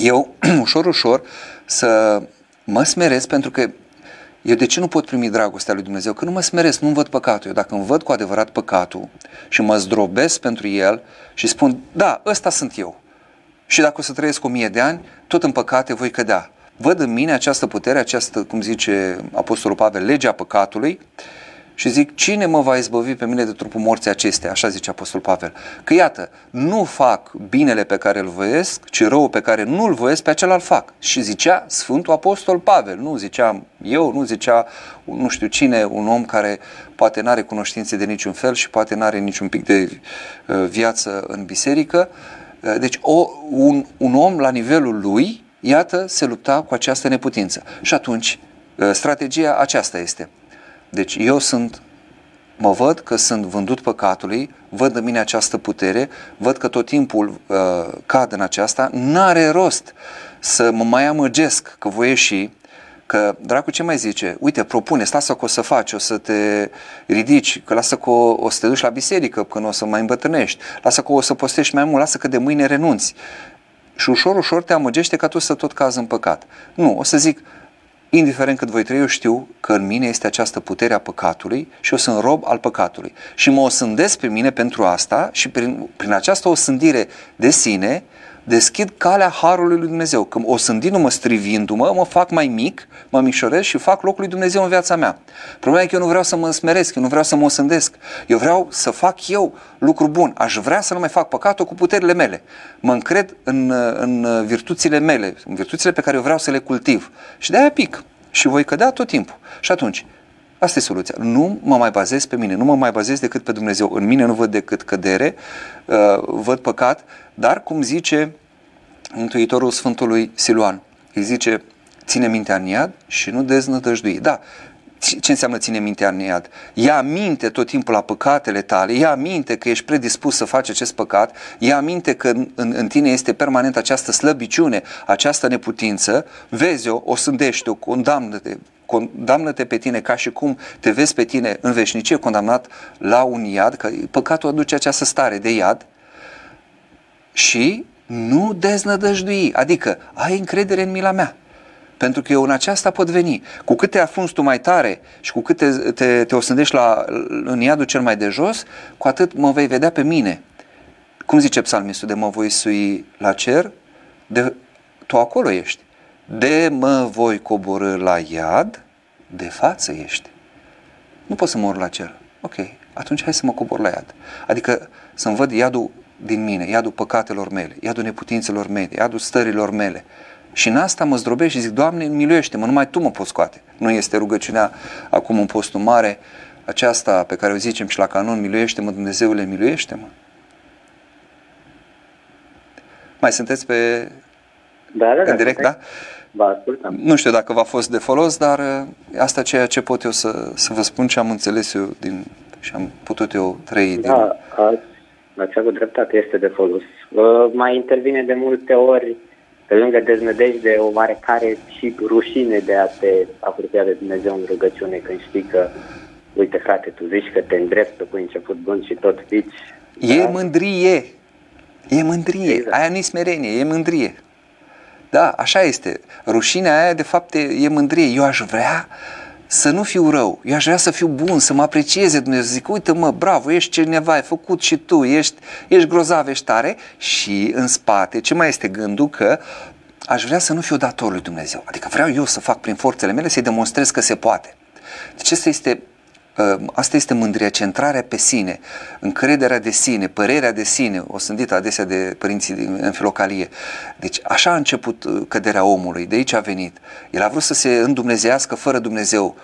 eu, <clears throat> ușor, ușor, să mă smeresc pentru că eu de ce nu pot primi dragostea lui Dumnezeu? Că nu mă smeresc, nu văd păcatul. Eu dacă îmi văd cu adevărat păcatul și mă zdrobesc pentru el și spun, da, ăsta sunt eu. Și dacă o să trăiesc o mie de ani, tot în păcate voi cădea. Văd în mine această putere, această, cum zice Apostolul Pavel, legea păcatului și zic, cine mă va izbăvi pe mine de trupul morții acestea? Așa zice Apostol Pavel. Că iată, nu fac binele pe care îl voiesc, ci răul pe care nu îl voiesc, pe acela îl fac. Și zicea Sfântul Apostol Pavel, nu ziceam eu, nu zicea nu știu cine, un om care poate nu are cunoștințe de niciun fel și poate nu are niciun pic de uh, viață în biserică. Uh, deci o, un, un om la nivelul lui, iată, se lupta cu această neputință. Și atunci, uh, strategia aceasta este – deci eu sunt, mă văd că sunt vândut păcatului, văd în mine această putere, văd că tot timpul uh, cad în aceasta, n-are rost să mă mai amăgesc că voi ieși, că dracu ce mai zice? Uite, propune, lasă că o să faci, o să te ridici, că lasă că o, o să te duci la biserică până o să mai îmbătrânești, lasă că o să postești mai mult, lasă că de mâine renunți. Și ușor, ușor te amăgește ca tu să tot cazi în păcat. Nu, o să zic, indiferent cât voi trăi, eu știu că în mine este această putere a păcatului și eu sunt rob al păcatului. Și mă osândesc pe mine pentru asta și prin, prin această osândire de sine deschid calea Harului lui Dumnezeu. Când osândindu-mă, strivindu-mă, mă fac mai mic, mă mișorez și fac locul lui Dumnezeu în viața mea. Problema e că eu nu vreau să mă smeresc, eu nu vreau să mă osândesc. Eu vreau să fac eu lucru bun. Aș vrea să nu mai fac păcatul cu puterile mele. Mă încred în, în virtuțile mele, în virtuțile pe care eu vreau să le cultiv. Și de-aia pic. Și voi cădea tot timpul. Și atunci, Asta e soluția. Nu mă mai bazez pe mine, nu mă mai bazez decât pe Dumnezeu. În mine nu văd decât cădere, uh, văd păcat, dar cum zice Mântuitorul Sfântului Siluan, îi zice, ține mintea în iad și nu deznădăjdui. Da, ce înseamnă ține mintea în iad? Ia minte tot timpul la păcatele tale, ia minte că ești predispus să faci acest păcat, ia minte că în, în tine este permanent această slăbiciune, această neputință, vezi-o, o sândește-o, condamnă-te, condamnă-te pe tine ca și cum te vezi pe tine în veșnicie condamnat la un iad, că păcatul aduce această stare de iad și nu deznădăjdui, adică ai încredere în mila mea. Pentru că eu în aceasta pot veni. Cu cât te afunzi tu mai tare și cu cât te, te, te osândești la, în iadul cel mai de jos, cu atât mă vei vedea pe mine. Cum zice psalmistul, de mă voi sui la cer, de, tu acolo ești. De mă voi coborâ la iad, de față ești. Nu pot să mor la cer. Ok, atunci hai să mă cobor la iad. Adică să-mi văd iadul din mine, iadul păcatelor mele, iadul neputințelor mele, iadul stărilor mele. Și în asta mă zdrobesc și zic, Doamne, miluiește-mă, numai Tu mă poți scoate. Nu este rugăciunea acum în postul mare, aceasta pe care o zicem și la canon, miluiește-mă, Dumnezeule, miluiește-mă. Mai sunteți pe... Da, da, da. În direct, da? Vă ascultăm. Nu știu dacă v-a fost de folos, dar uh, asta ceea ce pot eu să, să vă spun ce am înțeles eu din, și am putut eu trăi. Da, din... ați, ați avut dreptate, este de folos. Uh, mai intervine de multe ori pe lângă deznădejde, o oarecare și rușine de a te apropia de Dumnezeu în rugăciune când știi că, uite frate, tu zici că te îndrept, cu început bun și tot zici. E da? mândrie, e mândrie, exact. aia nu-i smerenie, e mândrie. Da, așa este. Rușinea aia, de fapt, e, e mândrie. Eu aș vrea să nu fiu rău, eu aș vrea să fiu bun, să mă aprecieze Dumnezeu, să zic, uite mă, bravo, ești cineva, ai făcut și tu, ești, ești grozav, ești tare și în spate, ce mai este gândul că aș vrea să nu fiu dator lui Dumnezeu, adică vreau eu să fac prin forțele mele să-i demonstrez că se poate. Deci asta este Ă, asta este mândria, centrarea pe sine, încrederea de sine, părerea de sine, o sândită adesea de părinții în filocalie. Deci așa a început ă, căderea omului, de aici a venit. El a vrut să se îndumnezească fără Dumnezeu,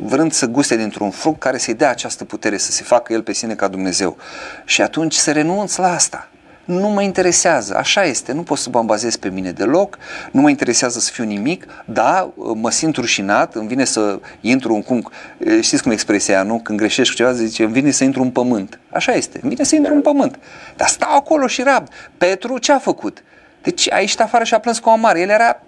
vrând să guste dintr-un fruct care să-i dea această putere, să se facă el pe sine ca Dumnezeu. Și atunci să renunț la asta nu mă interesează, așa este, nu pot să mă bazez pe mine deloc, nu mă interesează să fiu nimic, da, mă simt rușinat, îmi vine să intru în cum, știți cum expresia, nu? Când greșești cu ceva, zice, îmi vine să intru în pământ. Așa este, îmi vine să intru în pământ. Dar stau acolo și rab. Petru ce a făcut? Deci a ieșit afară și a plâns cu o mare. El era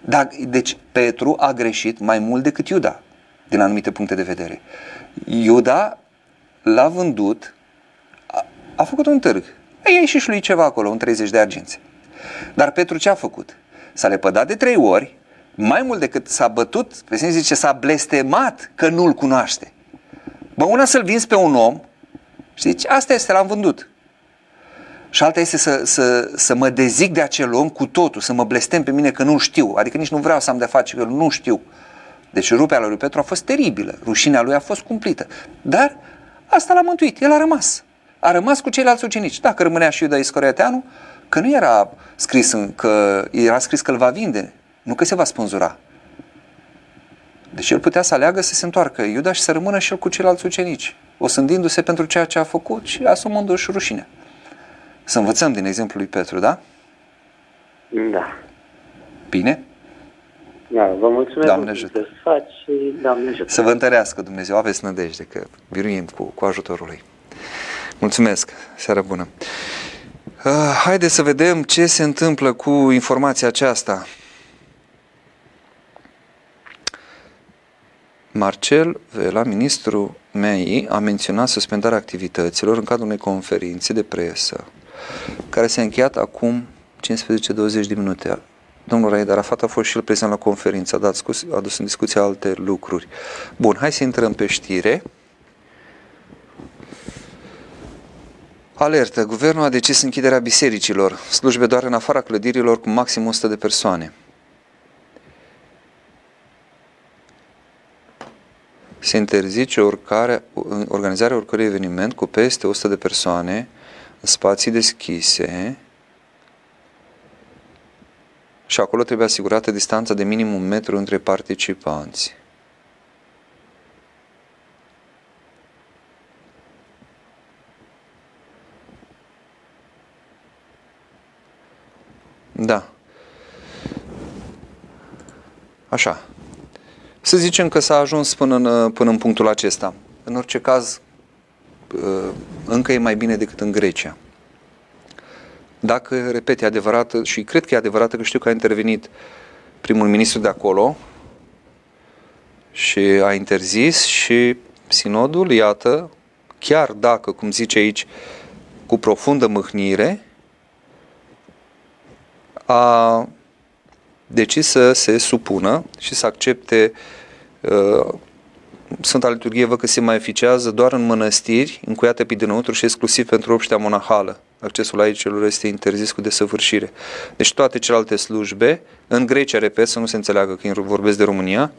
Dar, deci Petru a greșit mai mult decât Iuda, din anumite puncte de vedere. Iuda l-a vândut, a, a făcut un târg. I-a ieșit și șlui ceva acolo, un 30 de arginți. Dar Petru ce a făcut? S-a lepădat de trei ori, mai mult decât s-a bătut, pe zice, s-a blestemat că nu-l cunoaște. Bă, una să-l vinzi pe un om, știți, asta este, l-am vândut. Și alta este să, să, să mă dezic de acel om cu totul, să mă blestem pe mine că nu știu, adică nici nu vreau să am de face că nu știu. Deci ruperea lui Petru a fost teribilă, rușinea lui a fost cumplită. Dar asta l-a mântuit, el a rămas. A rămas cu ceilalți ucenici. Dacă rămânea și Iuda Iscorieteanu, că nu era scris în, că era scris că îl va vinde, nu că se va spânzura. Deci el putea să aleagă să se întoarcă Iuda și să rămână și el cu ceilalți ucenici, osândindu-se pentru ceea ce a făcut și asumându-și rușinea. Să învățăm din exemplul lui Petru, da? Da. Bine? Da, vă mulțumesc Doamne ajută. să faci și Doamne ajută. Să vă întărească Dumnezeu, aveți nădejde că biruim cu, cu ajutorul Lui. Mulțumesc, seară bună. Uh, haideți să vedem ce se întâmplă cu informația aceasta. Marcel Vela, ministrul MEI, a menționat suspendarea activităților în cadrul unei conferințe de presă, care s-a încheiat acum 15-20 de minute. Domnul Raed Arafat a fost și el prezent la conferință, a, dat scus, a adus în discuție alte lucruri. Bun, hai să intrăm pe știre. Alertă. Guvernul a decis închiderea bisericilor, slujbe doar în afara clădirilor cu maxim 100 de persoane. Se interzice oricare, organizarea oricărui eveniment cu peste 100 de persoane în spații deschise și acolo trebuie asigurată distanța de minim un metru între participanți. Da. Așa. Să zicem că s-a ajuns până în, până în punctul acesta. În orice caz, uh, încă e mai bine decât în Grecia. Dacă, repet, e adevărat, și cred că e adevărat că știu că a intervenit primul ministru de acolo și a interzis și sinodul, iată, chiar dacă, cum zice aici, cu profundă mâhnire, a decis să se supună și să accepte uh, Sfânta Liturghie văd că se mai eficează doar în mănăstiri, încuiate pe dinăuntru și exclusiv pentru obștea monahală. Accesul aici celor este interzis cu desăvârșire. Deci toate celelalte slujbe, în Grecia, repet, să nu se înțeleagă că vorbesc de România,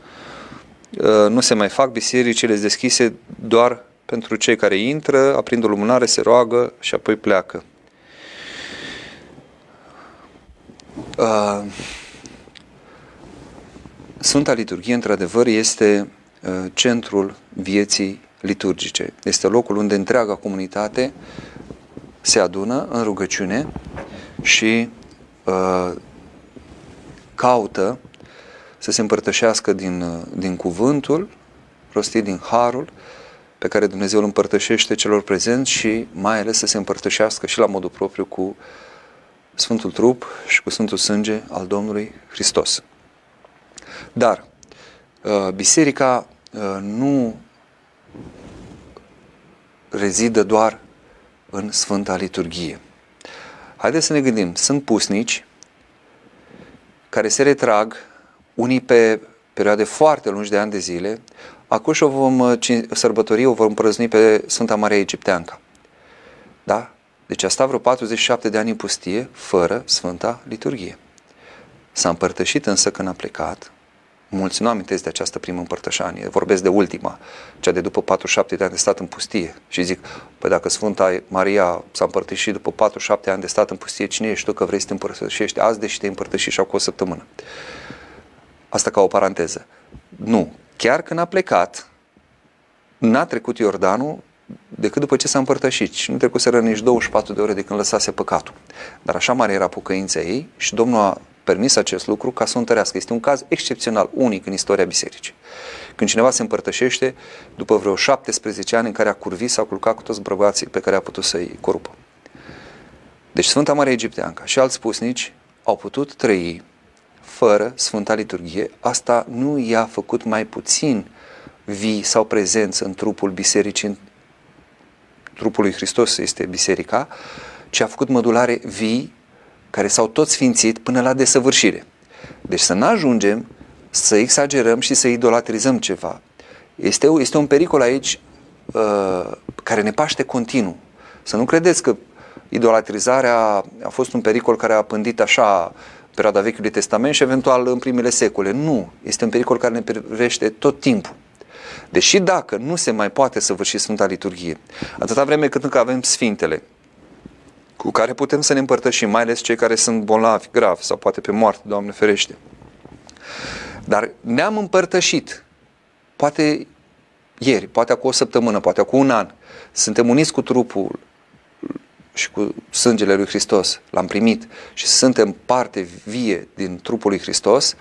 uh, nu se mai fac bisericile deschise doar pentru cei care intră, aprind o lumânare, se roagă și apoi pleacă. Uh, Sfânta Liturghie, într-adevăr, este uh, centrul vieții liturgice. Este locul unde întreaga comunitate se adună în rugăciune și uh, caută să se împărtășească din, uh, din cuvântul rostit din harul pe care Dumnezeu îl împărtășește celor prezenți și mai ales să se împărtășească și la modul propriu cu Sfântul Trup și cu Sfântul Sânge al Domnului Hristos. Dar uh, biserica uh, nu rezidă doar în Sfânta Liturghie. Haideți să ne gândim, sunt pusnici care se retrag, unii pe perioade foarte lungi de ani de zile, acum și o vom uh, sărbători, o vom prăzni pe Sfânta Maria Egipteanca. Da? Deci a stat vreo 47 de ani în pustie, fără Sfânta Liturghie. S-a împărtășit însă când a plecat, mulți nu amintesc de această primă împărtășanie, vorbesc de ultima, cea de după 47 de ani de stat în pustie și zic, păi dacă Sfânta Maria s-a împărtășit după 47 ani de stat în pustie, cine ești tu că vrei să te împărtășești azi, deși te împărtășești și acum o săptămână? Asta ca o paranteză. Nu. Chiar când a plecat, n-a trecut Iordanul decât după ce s-a împărtășit și nu trecuseră nici 24 de ore de când lăsase păcatul. Dar așa mare era pocăința ei și Domnul a permis acest lucru ca să o întărească. Este un caz excepțional, unic în istoria bisericii. Când cineva se împărtășește după vreo 17 ani în care a curvit sau a culcat cu toți bărbații pe care a putut să-i corupă. Deci Sfânta Maria Egipteanca și alți pusnici au putut trăi fără Sfânta Liturghie, asta nu i-a făcut mai puțin vii sau prezență în trupul bisericii, în trupul lui Hristos este biserica, ci a făcut mădulare vii care s-au tot sfințit până la desăvârșire. Deci să nu ajungem să exagerăm și să idolatrizăm ceva. Este, este un pericol aici uh, care ne paște continuu. Să nu credeți că idolatrizarea a fost un pericol care a pândit așa perioada Vechiului Testament și eventual în primele secole. Nu, este un pericol care ne privește tot timpul. Deși dacă nu se mai poate săvârși Sfânta Liturghie, atâta vreme cât încă avem Sfintele, cu care putem să ne împărtășim, mai ales cei care sunt bolnavi, grav sau poate pe moarte, Doamne ferește. Dar ne-am împărtășit, poate ieri, poate acum o săptămână, poate acum un an, suntem uniți cu trupul și cu sângele lui Hristos, l-am primit și suntem parte vie din trupul lui Hristos,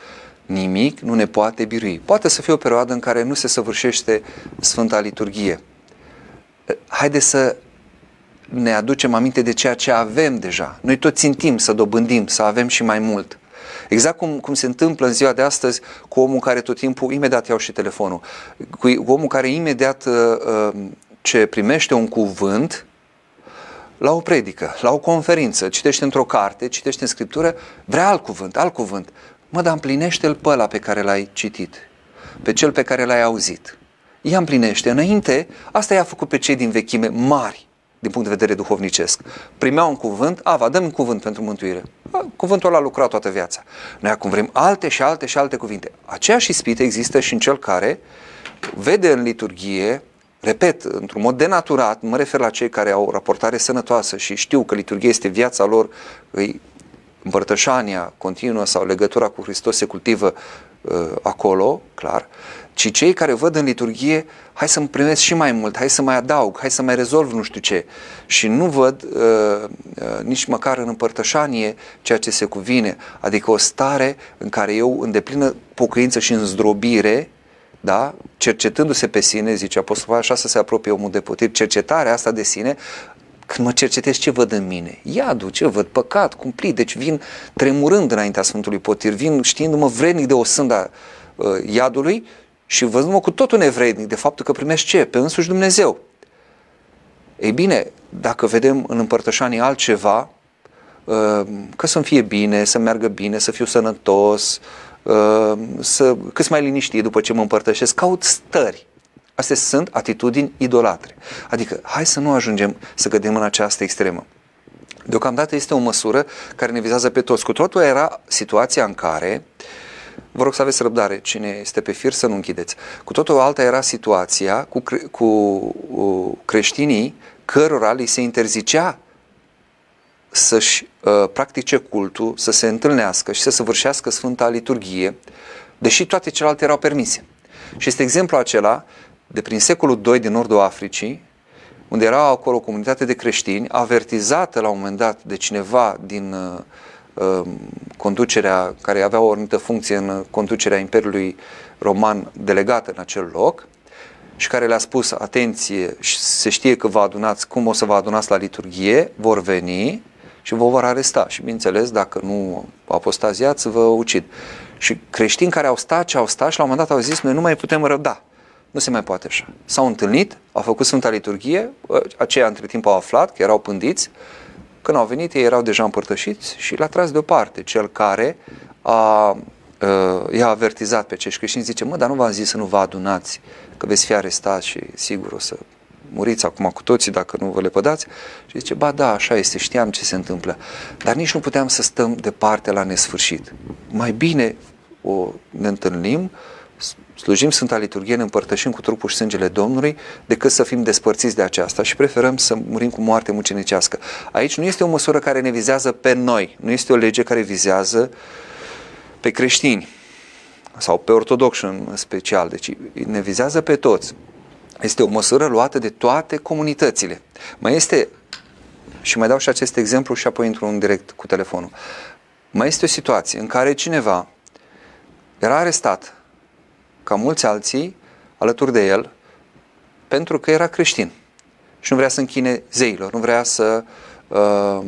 nimic nu ne poate birui. Poate să fie o perioadă în care nu se săvârșește Sfânta Liturghie. Haideți să ne aducem aminte de ceea ce avem deja. Noi tot țintim să dobândim, să avem și mai mult. Exact cum, cum se întâmplă în ziua de astăzi cu omul care tot timpul, imediat iau și telefonul, cu, cu omul care imediat uh, uh, ce primește un cuvânt, la o predică, la o conferință, citește într-o carte, citește în scriptură, vrea alt cuvânt, alt cuvânt. Mă, dar împlinește-l pe ăla pe care l-ai citit, pe cel pe care l-ai auzit. Ea împlinește. Înainte, asta i-a făcut pe cei din vechime mari, din punct de vedere duhovnicesc. Primeau un cuvânt, a, va dăm un cuvânt pentru mântuire. A, cuvântul ăla a lucrat toată viața. Noi acum vrem alte și alte și alte cuvinte. Aceeași ispită există și în cel care vede în liturghie repet, într-un mod denaturat, mă refer la cei care au raportare sănătoasă și știu că liturghia este viața lor, îi împărtășania continuă sau legătura cu Hristos se cultivă uh, acolo, clar, ci cei care văd în liturghie, hai să-mi primesc și mai mult, hai să mai adaug, hai să mai rezolv nu știu ce. Și nu văd uh, uh, nici măcar în împărtășanie ceea ce se cuvine, adică o stare în care eu îndeplină pocăință și îndrobire da? cercetându-se pe sine, zice Apostolul așa să se apropie omul de potir, cercetarea asta de sine, când mă cercetez ce văd în mine? Iadul, ce văd? Păcat, cumplit. Deci vin tremurând înaintea Sfântului Potir, vin știindu-mă vrednic de o sânda uh, iadului și văzându-mă cu totul nevrednic de faptul că primești ce? Pe însuși Dumnezeu. Ei bine, dacă vedem în împărtășanii altceva, uh, că să-mi fie bine, să meargă bine, să fiu sănătos, Uh, să cât mai liniștit după ce mă împărtășesc, caut stări. Astea sunt atitudini idolatre. Adică, hai să nu ajungem să cădem în această extremă. Deocamdată este o măsură care ne vizează pe toți. Cu totul era situația în care, vă rog să aveți răbdare, cine este pe fir să nu închideți. Cu totul alta era situația cu, cre- cu creștinii cărora li se interzicea să-și uh, practice cultul, să se întâlnească și să săvârșească Sfânta Liturghie, deși toate celelalte erau permise. Și este exemplu acela de prin secolul II din nordul Africii, unde era acolo o comunitate de creștini, avertizată la un moment dat de cineva din uh, uh, conducerea, care avea o anumită funcție în conducerea Imperiului Roman delegată în acel loc, și care le-a spus, atenție, se știe că vă adunați, cum o să vă adunați la liturghie, vor veni și vă vor aresta. Și bineînțeles, dacă nu apostaziați, vă ucid. Și creștini care au stat ce au stat și la un moment dat au zis, noi nu mai putem răbda. Nu se mai poate așa. S-au întâlnit, au făcut Sfânta Liturghie, aceia între timp au aflat că erau pândiți, când au venit ei erau deja împărtășiți și l-a tras deoparte cel care a, uh, i-a avertizat pe acești creștini, zice, mă, dar nu v-am zis să nu vă adunați, că veți fi arestați și sigur o să muriți acum cu toții dacă nu vă lepădați. Și zice, ba da, așa este, știam ce se întâmplă. Dar nici nu puteam să stăm departe la nesfârșit. Mai bine o, ne întâlnim, slujim Sfânta Liturghie, ne împărtășim cu trupul și sângele Domnului, decât să fim despărțiți de aceasta și preferăm să murim cu moarte mucenicească. Aici nu este o măsură care ne vizează pe noi, nu este o lege care vizează pe creștini sau pe ortodoxi în special, deci ne vizează pe toți. Este o măsură luată de toate comunitățile. Mai este, și mai dau și acest exemplu și apoi intru în direct cu telefonul, mai este o situație în care cineva era arestat, ca mulți alții, alături de el, pentru că era creștin și nu vrea să închine zeilor, nu vrea să uh,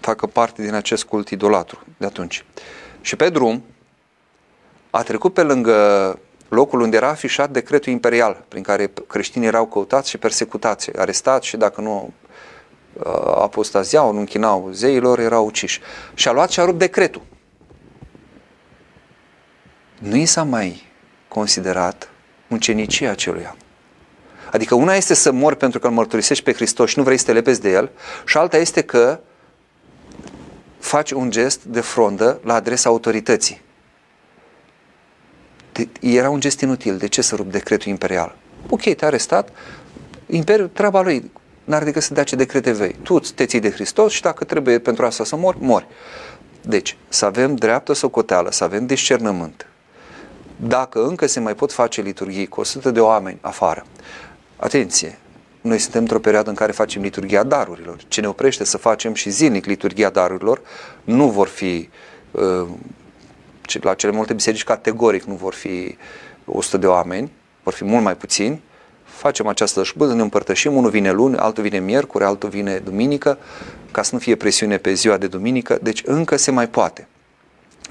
facă parte din acest cult idolatru de atunci. Și pe drum, a trecut pe lângă locul unde era afișat decretul imperial, prin care creștinii erau căutați și persecutați, arestați și dacă nu uh, apostaziau, nu închinau zeilor, erau uciși. Și a luat și a rupt decretul. Nu i s-a mai considerat mucenicia aceluia. Adică una este să mori pentru că îl mărturisești pe Hristos și nu vrei să te lepezi de el și alta este că faci un gest de frondă la adresa autorității. De, era un gest inutil. De ce să rup decretul imperial? Ok, te-a arestat, imperiul, treaba lui, n-are decât să dea ce decrete vei. Tu te ții de Hristos și dacă trebuie pentru asta să mori, mori. Deci, să avem dreaptă socoteală, să avem discernământ. Dacă încă se mai pot face liturghii cu 100 de oameni afară, atenție, noi suntem într-o perioadă în care facem liturghia darurilor. Ce ne oprește să facem și zilnic liturghia darurilor nu vor fi uh, la cele multe biserici categoric nu vor fi 100 de oameni, vor fi mult mai puțini. Facem această șbâză, ne împărtășim, unul vine luni, altul vine miercuri, altul vine duminică, ca să nu fie presiune pe ziua de duminică, deci încă se mai poate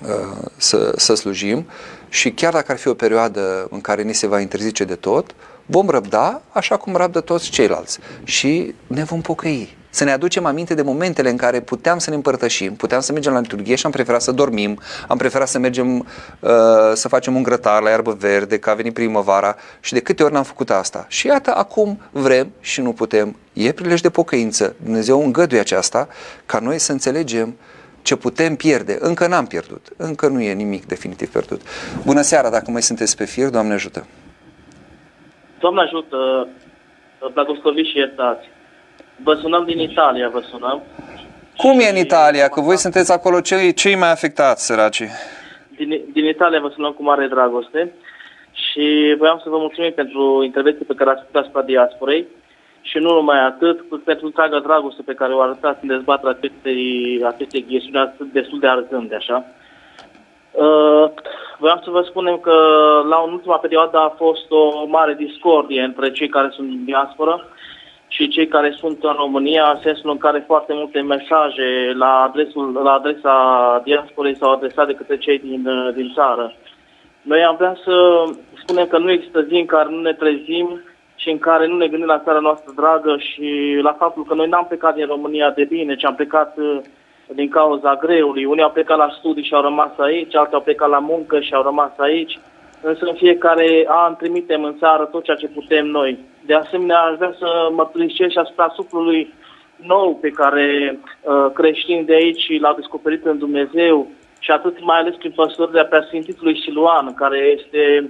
uh, să, să slujim și chiar dacă ar fi o perioadă în care ni se va interzice de tot, vom răbda așa cum răbdă toți ceilalți și ne vom pocăi să ne aducem aminte de momentele în care puteam să ne împărtășim, puteam să mergem la liturghie și am preferat să dormim, am preferat să mergem uh, să facem un grătar la iarbă verde, că a venit primăvara și de câte ori n-am făcut asta. Și iată, acum vrem și nu putem. E prilej de pocăință. Dumnezeu îngăduie aceasta ca noi să înțelegem ce putem pierde. Încă n-am pierdut. Încă nu e nimic definitiv pierdut. Bună seara, dacă mai sunteți pe fir, Doamne ajută! Doamne ajută, blagoslăviți și iertați. Vă sunăm din Italia, vă sunăm. Cum e în Italia? Că voi sunteți acolo cei, cei mai afectați, săraci. Din, din Italia vă sunăm cu mare dragoste și voiam să vă mulțumim pentru intervenția pe care ați făcut asupra diasporei și nu numai atât, pentru întreaga dragoste pe care o arătați în dezbaterea acestei, acestei chestiuni destul de arzânde, așa. Uh, vreau să vă spunem că la ultima perioadă a fost o mare discordie între cei care sunt din diasporă și cei care sunt în România, în sensul în care foarte multe mesaje la, adresul, la adresa diasporei s-au adresat de către cei din, din țară. Noi am vrea să spunem că nu există zi în care nu ne trezim și în care nu ne gândim la țara noastră dragă și la faptul că noi n-am plecat din România de bine, ci am plecat uh, din cauza greului. Unii au plecat la studii și au rămas aici, alții au plecat la muncă și au rămas aici. Însă în fiecare an trimitem în țară tot ceea ce putem noi. De asemenea, aș vrea să mărturisesc asupra suflului nou pe care uh, creștinii de aici l-au descoperit în Dumnezeu și atât mai ales prin păstorirea preasfințitului Siluan, care este uh,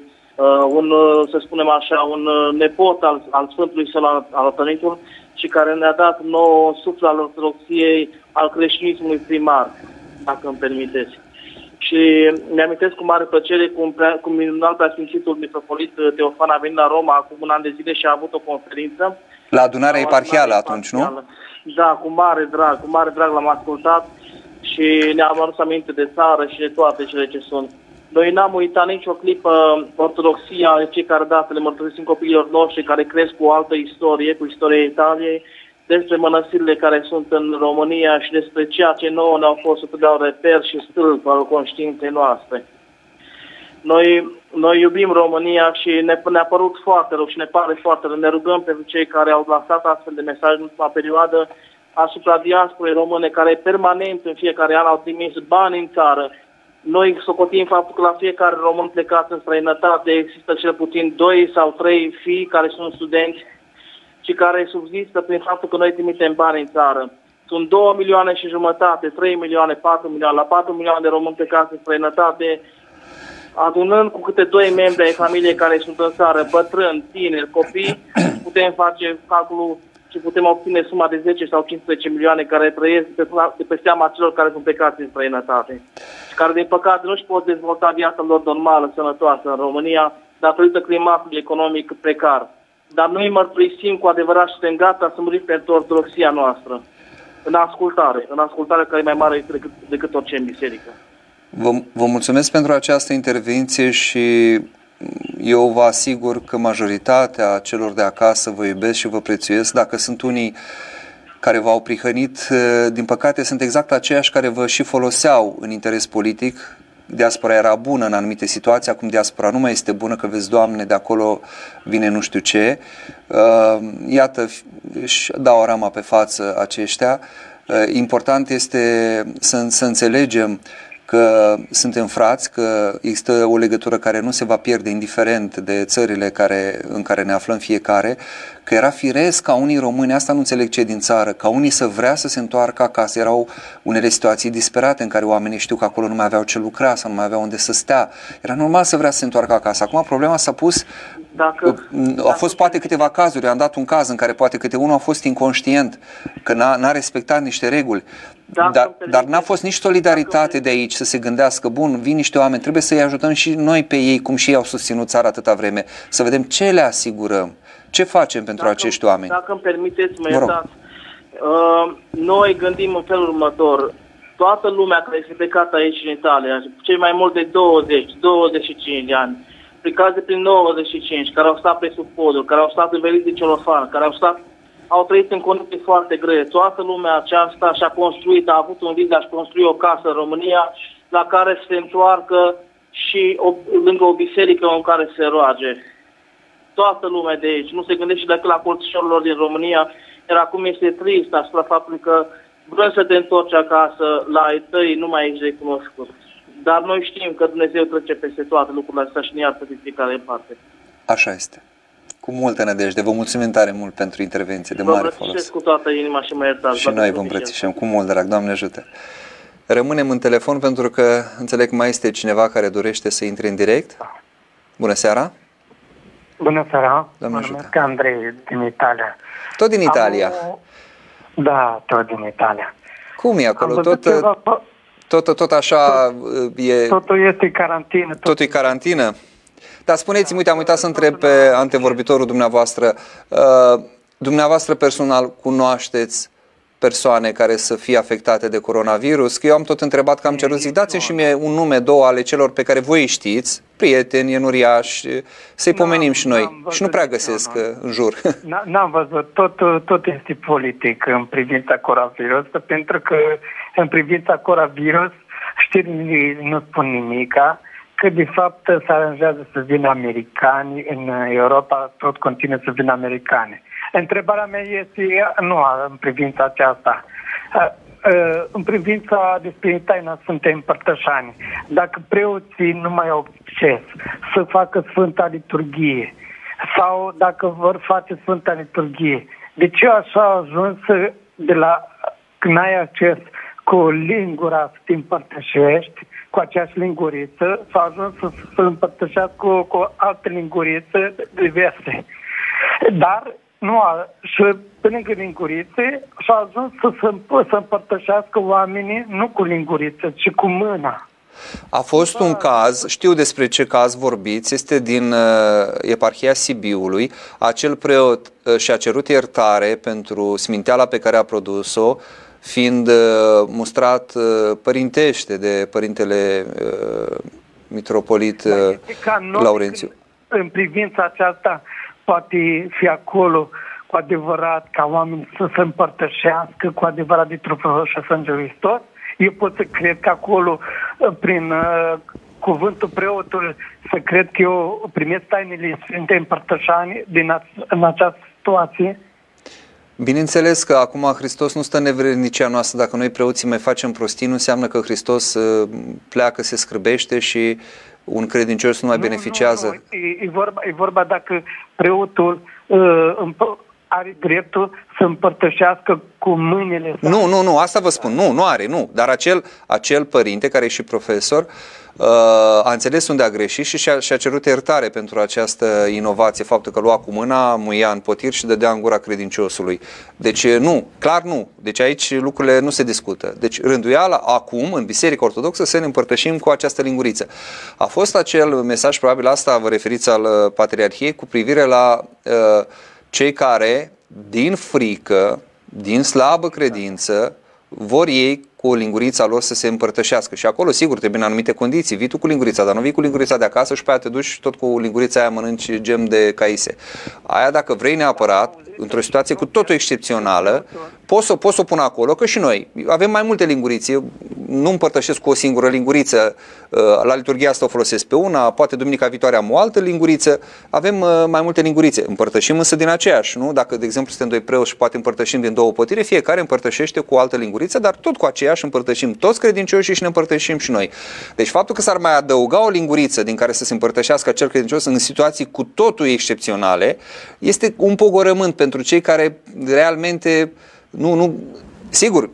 un, uh, să spunem așa, un uh, nepot al, al Sfântului Săl al, al și care ne-a dat nou suflet al ortodoxiei, al creștinismului primar, dacă îmi permiteți. Și mi-amintesc cu mare plăcere cum, prea, cum minunal preasfințitul mitropolit uh, Teofan a venit la Roma acum un an de zile și a avut o conferință. La adunarea eparhială atunci, nu? Da, cu mare drag, cu mare drag l-am ascultat și ne-am adus aminte de țară și de toate cele ce sunt. Noi n-am uitat nicio clipă ortodoxia, cei care dată le mărturisim copiilor noștri care cresc cu o altă istorie, cu istoria Italiei, despre mănăstirile care sunt în România și despre ceea ce nouă ne-au fost să dau reper și stâlp al conștiinței noastre. Noi, noi iubim România și ne, ne-a părut foarte rău și ne pare foarte rău. Ne rugăm pentru cei care au lăsat astfel de mesaje în ultima perioadă asupra diasporei române, care permanent în fiecare an au trimis bani în țară. Noi socotim faptul că la fiecare român plecat în străinătate există cel puțin doi sau trei fii care sunt studenți și care subzistă prin faptul că noi trimitem bani în țară. Sunt 2 milioane și jumătate, 3 milioane, 4 milioane, la 4 milioane de români plecați în străinătate, adunând cu câte doi membri ai familiei care sunt în țară, bătrâni, tineri, copii, putem face calculul și putem obține suma de 10 sau 15 milioane care trăiesc de pe, de pe seama celor care sunt plecați în străinătate și care, din păcate, nu își pot dezvolta viața lor normală, sănătoasă în România, datorită climatului economic precar dar noi mărturisim cu adevărat și suntem gata să murim pentru ortodoxia noastră. În ascultare, în ascultare care e mai mare decât, decât orice în biserică. Vă, vă mulțumesc pentru această intervenție și eu vă asigur că majoritatea celor de acasă vă iubesc și vă prețuiesc. Dacă sunt unii care v-au prihănit, din păcate sunt exact aceiași care vă și foloseau în interes politic, diaspora era bună în anumite situații, acum diaspora nu mai este bună, că vezi, Doamne, de acolo vine nu știu ce. Uh, iată, își dau o rama pe față aceștia. Uh, important este să, să înțelegem că suntem frați, că există o legătură care nu se va pierde indiferent de țările care, în care ne aflăm fiecare, că era firesc ca unii români, asta nu înțeleg ce din țară, ca unii să vrea să se întoarcă acasă. Erau unele situații disperate în care oamenii știu că acolo nu mai aveau ce lucra sau nu mai aveau unde să stea. Era normal să vrea să se întoarcă acasă. Acum problema s-a pus dacă, au fost poate câteva cazuri, am dat un caz în care poate câte unul a fost inconștient, că n-a, n-a respectat niște reguli, dacă dar, dar n-a fost nici solidaritate de aici să se gândească, bun, vin niște oameni, trebuie să-i ajutăm și noi pe ei, cum și ei au susținut țara atâta vreme, să vedem ce le asigurăm, ce facem pentru dacă, acești oameni. Dacă îmi permiteți, mă iertați, uh, noi gândim în felul următor, toată lumea care este plecată aici în Italia, cei mai mult de 20-25 de ani, plecați de prin 95, care au stat pe sub podul, care au stat în de celofan, care au stat au trăit în condiții foarte grele. Toată lumea aceasta și-a construit, a avut un vis de a-și construi o casă în România la care se întoarcă și o, lângă o biserică în care se roage. Toată lumea de aici. Nu se gândește decât la colțișorilor din România, iar acum este trist asupra faptului că vrem să te întorci acasă, la ai tăi nu mai ești recunoscut. Dar noi știm că Dumnezeu trece peste toate lucrurile astea și ne iartă de fiecare parte. Așa este. Cu multă nădejde. Vă mulțumim tare mult pentru intervenție, de vă mare folos. cu toată inima și mă iertați. Și noi vă îmbrățișăm cu mult drag. Doamne ajută. Rămânem în telefon pentru că înțeleg că mai este cineva care dorește să intre în direct. Bună seara! Bună seara! Doamne mă ajută. numesc Andrei din Italia. Tot din Italia? Am o... Da, tot din Italia. Cum e acolo? Am Tot, ceva... tot, tot așa e... Totul este carantină. Tot... Totul e carantină? Dar spuneți-mi, uite, am uitat să întreb pe antevorbitorul dumneavoastră, uh, dumneavoastră personal cunoașteți persoane care să fie afectate de coronavirus, că eu am tot întrebat că am cerut, zic, dați-mi și mie un nume, două ale celor pe care voi știți, prieteni, enuriași, să-i pomenim și noi. Și nu prea găsesc uh, în jur. <laughs> N-am văzut, tot, tot este politic în privința coronavirus, pentru că în privința coronavirus știrile nu spun nimica, că de fapt se aranjează să vină americani în Europa, tot continuă să vină americani. Întrebarea mea este, nu în privința aceasta, în privința despre taina Sfântei Împărtășani, dacă preoții nu mai au acces să facă Sfânta Liturghie sau dacă vor face Sfânta Liturghie, de ce așa a ajuns de la când ai acces cu lingura să te împărtășești, cu aceeași linguriță, s-a ajuns să se împărtășească cu, cu alte lingurițe diverse. Dar nu a, și pe lângă lingurițe și-a ajuns să se să împărtășească oamenii nu cu linguriță, ci cu mâna. A fost un caz, știu despre ce caz vorbiți, este din uh, eparhia Sibiului. Acel preot uh, și-a cerut iertare pentru sminteala pe care a produs-o, fiind uh, mustrat uh, părintește de părintele uh, mitropolit uh, Laurențiu. În privința aceasta poate fi acolo cu adevărat ca oamenii să se împărtășească cu adevărat de trupul și Sângelui Hristos. Eu pot să cred că acolo, prin uh, cuvântul preotului, să cred că eu primesc tainele Sfinte Împărtășani din a- în această situație. Bineînțeles că acum Hristos nu stă în nevrednicia noastră. Dacă noi preoții mai facem prostii, nu înseamnă că Hristos uh, pleacă, se scrăbește și un credincios nu mai nu, beneficiază. Nu, nu. E, e, vorba, e vorba dacă preotul uh, are dreptul să împărtășească cu mâinile sale. Nu, nu, nu, asta vă spun, nu, nu are, nu. Dar acel, acel părinte care e și profesor uh, a înțeles unde a greșit și și-a, și-a cerut iertare pentru această inovație, faptul că lua cu mâna, muia în potir și dădea în gura credinciosului. Deci nu, clar nu. Deci aici lucrurile nu se discută. Deci rânduiala acum, în Biserica Ortodoxă, să ne împărtășim cu această linguriță. A fost acel mesaj, probabil asta vă referiți al uh, Patriarhiei, cu privire la uh, cei care, din frică, din slabă credință, vor ei cu lingurița lor să se împărtășească. Și acolo, sigur, trebuie în anumite condiții. Vii tu cu lingurița, dar nu vii cu lingurița de acasă și pe aia te duci tot cu lingurița aia mănânci gem de caise. Aia dacă vrei neapărat, într-o situație cu totul excepțională, poți să, poți să o pun acolo, că și noi avem mai multe lingurițe. nu împărtășesc cu o singură linguriță, uh, la liturghia asta o folosesc pe una, poate duminica viitoare am o altă linguriță, avem uh, mai multe lingurițe, împărtășim însă din aceeași, nu? Dacă, de exemplu, suntem doi preoți și poate împărtășim din două potire, fiecare împărtășește cu o altă linguriță, dar tot cu aceeași împărtășim toți credincioșii și ne împărtășim și noi. Deci faptul că s-ar mai adăuga o linguriță din care să se împărtășească acel credincios în situații cu totul excepționale, este un pogorământ pentru cei care realmente nu, nu, sigur,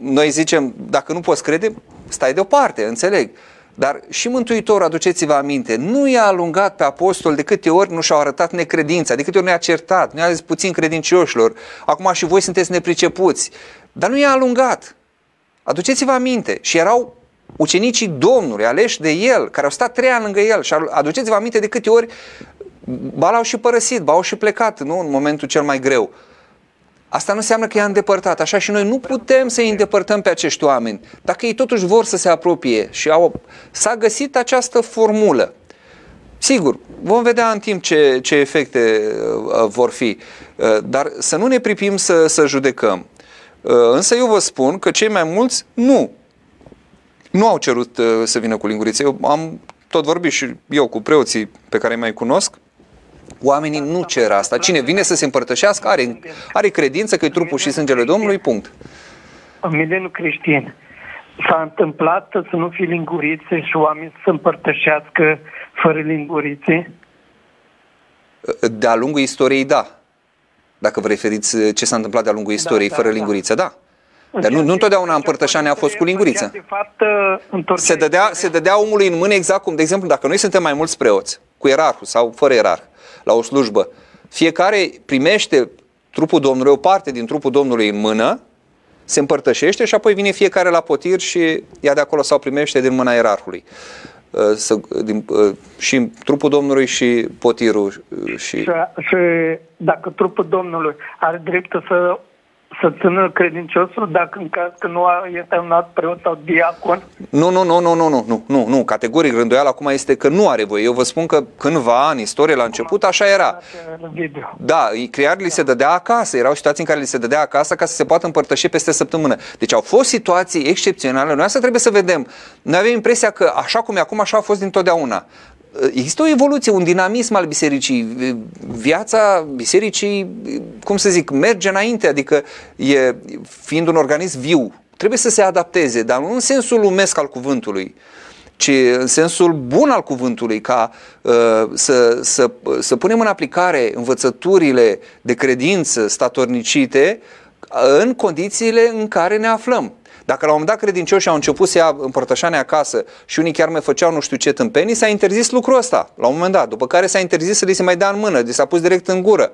noi zicem, dacă nu poți crede, stai deoparte, înțeleg. Dar și Mântuitorul, aduceți-vă aminte, nu i-a alungat pe apostol de câte ori nu și-au arătat necredința, de câte ori nu i-a certat, nu i-a zis puțin credincioșilor, acum și voi sunteți nepricepuți. Dar nu i-a alungat. Aduceți-vă aminte. Și erau ucenicii Domnului, aleși de el, care au stat trei ani lângă el și aduceți-vă aminte de câte ori ba l-au și părăsit, ba au și plecat, nu, în momentul cel mai greu. Asta nu înseamnă că i-a îndepărtat. Așa și noi nu putem să îi îndepărtăm pe acești oameni. Dacă ei totuși vor să se apropie și au, s-a găsit această formulă. Sigur, vom vedea în timp ce, ce efecte uh, vor fi, uh, dar să nu ne pripim să, să judecăm. Uh, însă eu vă spun că cei mai mulți nu. Nu au cerut uh, să vină cu lingurițe. Eu am tot vorbit și eu cu preoții pe care îi mai cunosc Oamenii nu cer asta. Cine vine să se împărtășească are, are credință că e trupul și sângele Domnului, punct. În mileniul creștin s-a întâmplat să nu fie lingurițe și oamenii să împărtășească fără lingurițe? De-a lungul istoriei, da. Dacă vă referiți ce s-a întâmplat de-a lungul da, istoriei da, fără da, linguriță, da. Dar nu, nu întotdeauna împărtășania a fost cu linguriță. Se dădea, se dădea omului în mână exact cum, de exemplu, dacă noi suntem mai mulți preoți, cu erarhul sau fără erarh, la o slujbă. Fiecare primește trupul Domnului, o parte din trupul Domnului în mână, se împărtășește și apoi vine fiecare la potir și ia de acolo sau primește din mâna ierarhului. Uh, să, din, uh, și trupul Domnului și potirul. Uh, și... Și, și dacă trupul Domnului are dreptul să să țină credinciosul dacă în caz că nu este un alt preot sau diacon? Nu, nu, nu, nu, nu, nu, nu, nu, nu, categoric rânduiala acum este că nu are voie. Eu vă spun că cândva în istorie la început așa era. Da, chiar li se dădea acasă, erau situații în care li se dădea acasă ca să se poată împărtăși peste săptămână. Deci au fost situații excepționale, noi asta trebuie să vedem. Noi avem impresia că așa cum e acum, așa a fost dintotdeauna există o evoluție, un dinamism al bisericii. Viața bisericii, cum să zic, merge înainte, adică e, fiind un organism viu, trebuie să se adapteze, dar nu în sensul lumesc al cuvântului, ci în sensul bun al cuvântului, ca uh, să, să, să punem în aplicare învățăturile de credință statornicite în condițiile în care ne aflăm. Dacă la un moment dat credincioșii au început să ia împărtășania acasă și unii chiar mai făceau nu știu ce tâmpenii, s-a interzis lucrul ăsta la un moment dat. După care s-a interzis să li se mai dea în mână, li s-a pus direct în gură,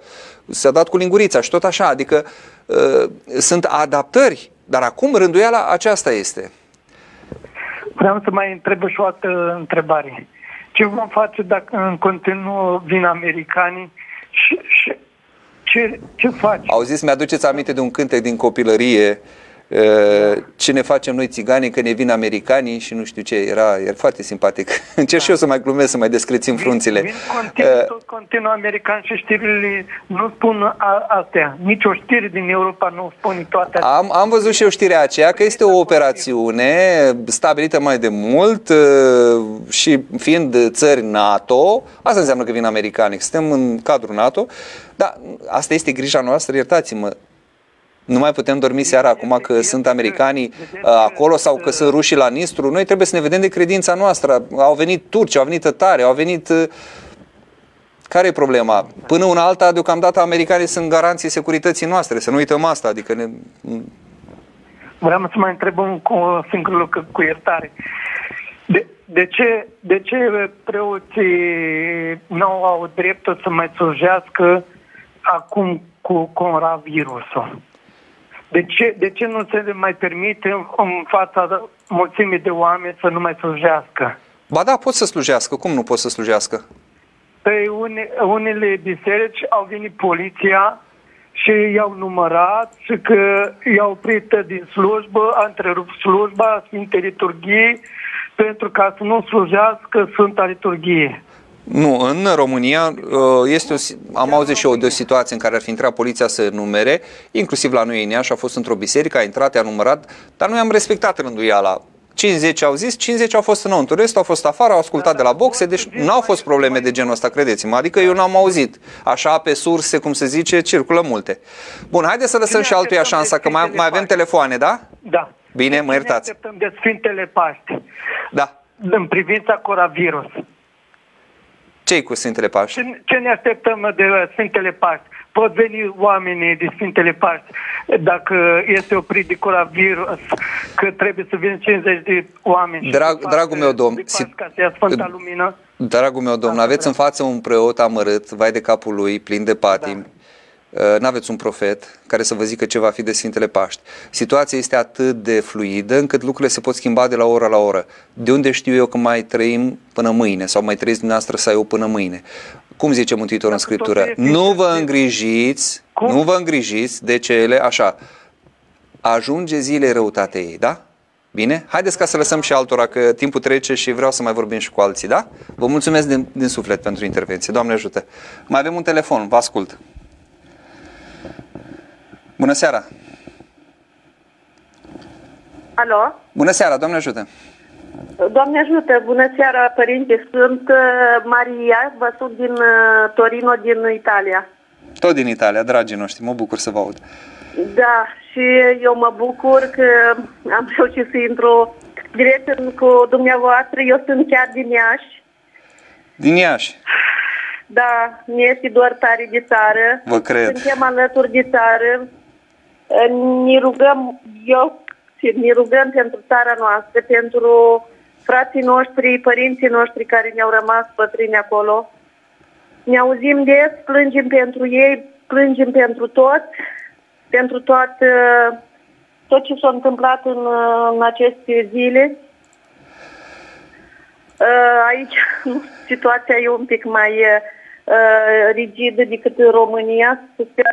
s-a dat cu lingurița și tot așa. Adică uh, sunt adaptări, dar acum rânduiala aceasta este. Vreau să mai întreb și o altă întrebare. Ce vom face dacă în continuu vin americanii și, și ce, ce faci? Au zis, mi-aduceți aminte de un cântec din copilărie ce ne facem noi țiganii că ne vin americanii și nu știu ce, era, era foarte simpatic. <laughs> Încerc da. și eu să mai glumesc, să mai descrețim frunțile. Vin, continuu, uh, tot continuu american și știrile nu spun a, astea. Nici o știre din Europa nu spune toate astea. Am, am văzut și eu știrea aceea că este o operațiune stabilită mai de mult și fiind țări NATO, asta înseamnă că vin americani, suntem în cadrul NATO, dar asta este grija noastră, iertați-mă, nu mai putem dormi seara acum că sunt americanii uh, acolo sau că sunt rușii la Nistru. Noi trebuie să ne vedem de credința noastră. Au venit turci, au venit tătari, au venit... Uh, care e problema? Până una alta, deocamdată, americanii sunt garanții securității noastre. Să nu uităm asta. Adică ne... Vreau să mai întreb un, un singur lucru cu iertare. De, de, ce, de ce preoții nu au dreptul să mai slujească acum cu coronavirusul? De ce, de ce nu se mai permite în fața mulțimii de oameni să nu mai slujească? Ba da, pot să slujească. Cum nu pot să slujească? Pe une, unele biserici au venit poliția și i-au numărat și că i-au oprit din slujbă, a întrerupt slujba Sfinte Liturghii pentru ca să nu slujească Sfânta Liturghie. Nu, în România uh, este o, am auzit și eu de o situație în care ar fi intrat poliția să numere, inclusiv la noi în Iași, a fost într-o biserică, a intrat, a numărat, dar noi am respectat rânduiala. 50 au zis, 50 au fost înăuntru, restul au fost afară, au ascultat de la boxe, deci nu au fost probleme de genul ăsta, credeți-mă. Adică eu n-am auzit. Așa pe surse, cum se zice, circulă multe. Bun, haideți să lăsăm Bine, și altuia așteptăm șansa, de că mai, Sfintele mai avem Paște. telefoane, da? Da. Bine, mă Ne iertați. așteptăm de Sfintele Paște. Da. În privința coronavirus. Ce-i cu Sfintele Paște? Ce, ce ne așteptăm de la Sfintele Paște? Pot veni oamenii de Sfintele Paște dacă este oprit de coronavirus, că trebuie să vină 50 de oameni. și Drag- de dragul meu domn, de si- Paște ca să ia Sfânta Lumină. Dragul meu domn, aveți în față un preot amărât, vai de capul lui, plin de patim. Da. N-aveți un profet care să vă zică ce va fi de Sfintele Paști. Situația este atât de fluidă încât lucrurile se pot schimba de la oră la oră. De unde știu eu că mai trăim până mâine sau mai trăiți dumneavoastră să eu până mâine? Cum zice Mântuitorul în Dacă Scriptură? totul este- Nu vă îngrijiți, Cum? nu vă îngrijiți de cele, așa, ajunge zilei răutate ei, da? Bine? Haideți ca să lăsăm și altora, că timpul trece și vreau să mai vorbim și cu alții, da? Vă mulțumesc din, din suflet pentru intervenție. Doamne ajută. Mai avem un telefon, vă ascult. Bună seara! Alo? Bună seara, Doamne ajută! Doamne ajută, bună seara, părinte. Sunt uh, Maria, vă sunt din uh, Torino, din Italia. Tot din Italia, dragii noștri, mă bucur să vă aud. Da, și eu mă bucur că am reușit să intru direct în- cu dumneavoastră. Eu sunt chiar din Iași. Din Iași, Da, mi este doar tare de țară. Vă cred. Suntem alături de țară. Ne rugăm, eu ne rugăm pentru țara noastră, pentru frații noștri, părinții noștri care ne-au rămas pătrini acolo. Ne auzim des, plângem pentru ei, plângem pentru toți, pentru toată, tot ce s-a întâmplat în, în aceste zile. Uh, Aici <laughs> situația e un pic mai uh, rigidă decât în România. Să sper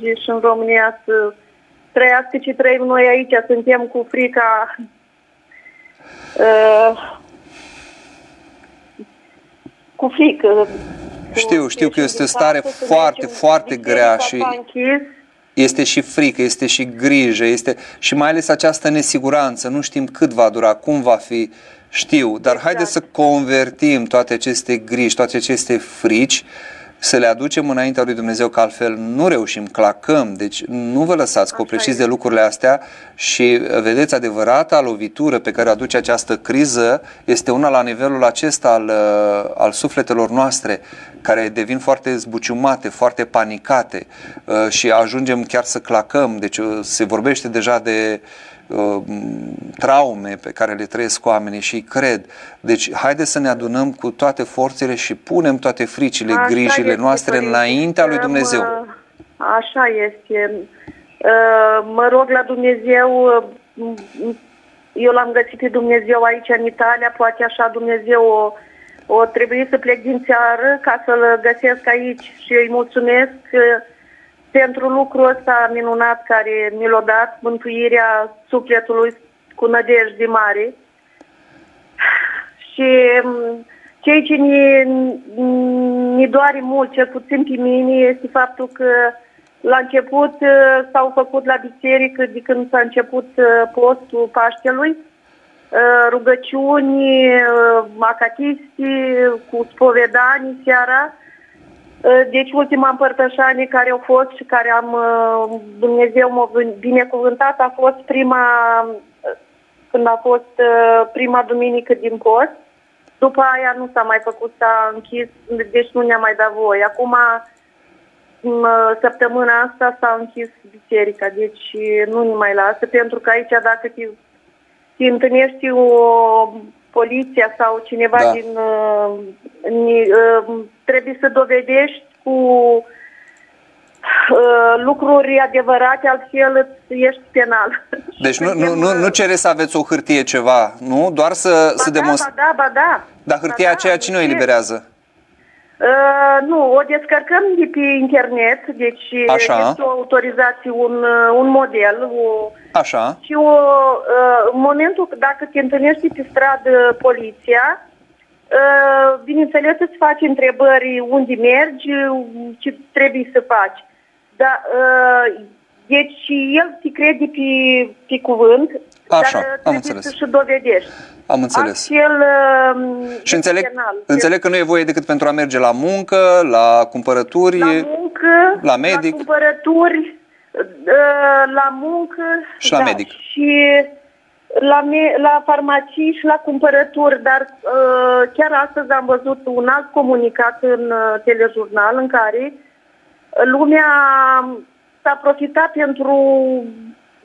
și în România să trăiască ce trăim noi aici. Suntem cu frica uh, cu frică. Cu- Știu, știu că este o ieșim stare din casă, să foarte, mergem, foarte biserica grea s-a și- închis. este și frică, este și grijă, este și mai ales această nesiguranță, nu știm cât va dura, cum va fi, știu, dar Exact. haideți să convertim toate aceste griji, toate aceste frici, să le aducem înaintea lui Dumnezeu, că altfel nu reușim, clacăm, deci nu vă lăsați copleșiți de lucrurile astea și vedeți, adevărata lovitură pe care o aduce această criză este una la nivelul acesta al, uh, al sufletelor noastre, care devin foarte zbuciumate, foarte panicate uh, și ajungem chiar să clacăm. Deci uh, se vorbește deja de uh, traume pe care le trăiesc oamenii și îi cred. Deci haideți să ne adunăm cu toate forțele și punem toate fricile, Așa grijile este, noastre părinte. înaintea lui Dumnezeu. Mă- Așa este. Uh, Mă rog la Dumnezeu, uh, eu l-am găsit pe Dumnezeu aici în Italia, poate așa Dumnezeu o, o trebuie să plec din țară ca să-l găsesc aici și îi mulțumesc uh, pentru lucrul ăsta minunat care mi l-a dat, mântuirea sufletului cu nădejde mare. <sighs> Și m, cei ce ne, ne doare mult, cel puțin pe mine, este faptul că la început uh, s-au făcut la biserică de când s-a început uh, postul Paștelui, uh, rugăciuni, uh, acatistii, cu spovedanii seara. Uh, Deci ultima împărtășanie care au fost și care am uh, Dumnezeu m-a binecuvântat a fost prima uh, când a fost uh, prima duminică din post. După aia nu s-a mai făcut, s-a închis, deci nu ne-a mai dat voie. Acum, m, săptămâna asta s-a închis biserica, deci nu ne mai lasă, pentru că aici dacă te, te întâlnești o poliția sau cineva Da. din... Uh, ni- uh, trebuie să dovedești cu uh, lucruri adevărate, altfel îți ești penal. Deci nu, nu, Suntem, nu, nu uh, cereți să aveți o hârtie ceva, nu? Doar să, să ba da, demonstrați. ba da, ba da. Dar hârtia Ba da, aceea cine o ce? eliberează? Uh, nu, o descărcăm de pe internet, deci Așa. este o autorizație, un, uh, un model, o, Așa. și o, uh, în momentul că dacă te întâlnești pe stradă poliția, uh, bineînțeles îți faci întrebări unde mergi, ce trebuie să faci. Dar uh, Deci el te crede pe, pe cuvânt, Așa, dar am trebuie înțeles. să-și dovedești. Am înțeles. Astfel, um, Și înțeleg, penal. înțeleg că nu e voie decât pentru a merge la muncă, la cumpărături, La muncă, la medic. la cumpărături, uh, la muncă Și la medic. Și la, me- la farmacii și la cumpărături, dar uh, chiar astăzi am văzut un alt comunicat în uh, telejurnal în care lumea s-a profitat pentru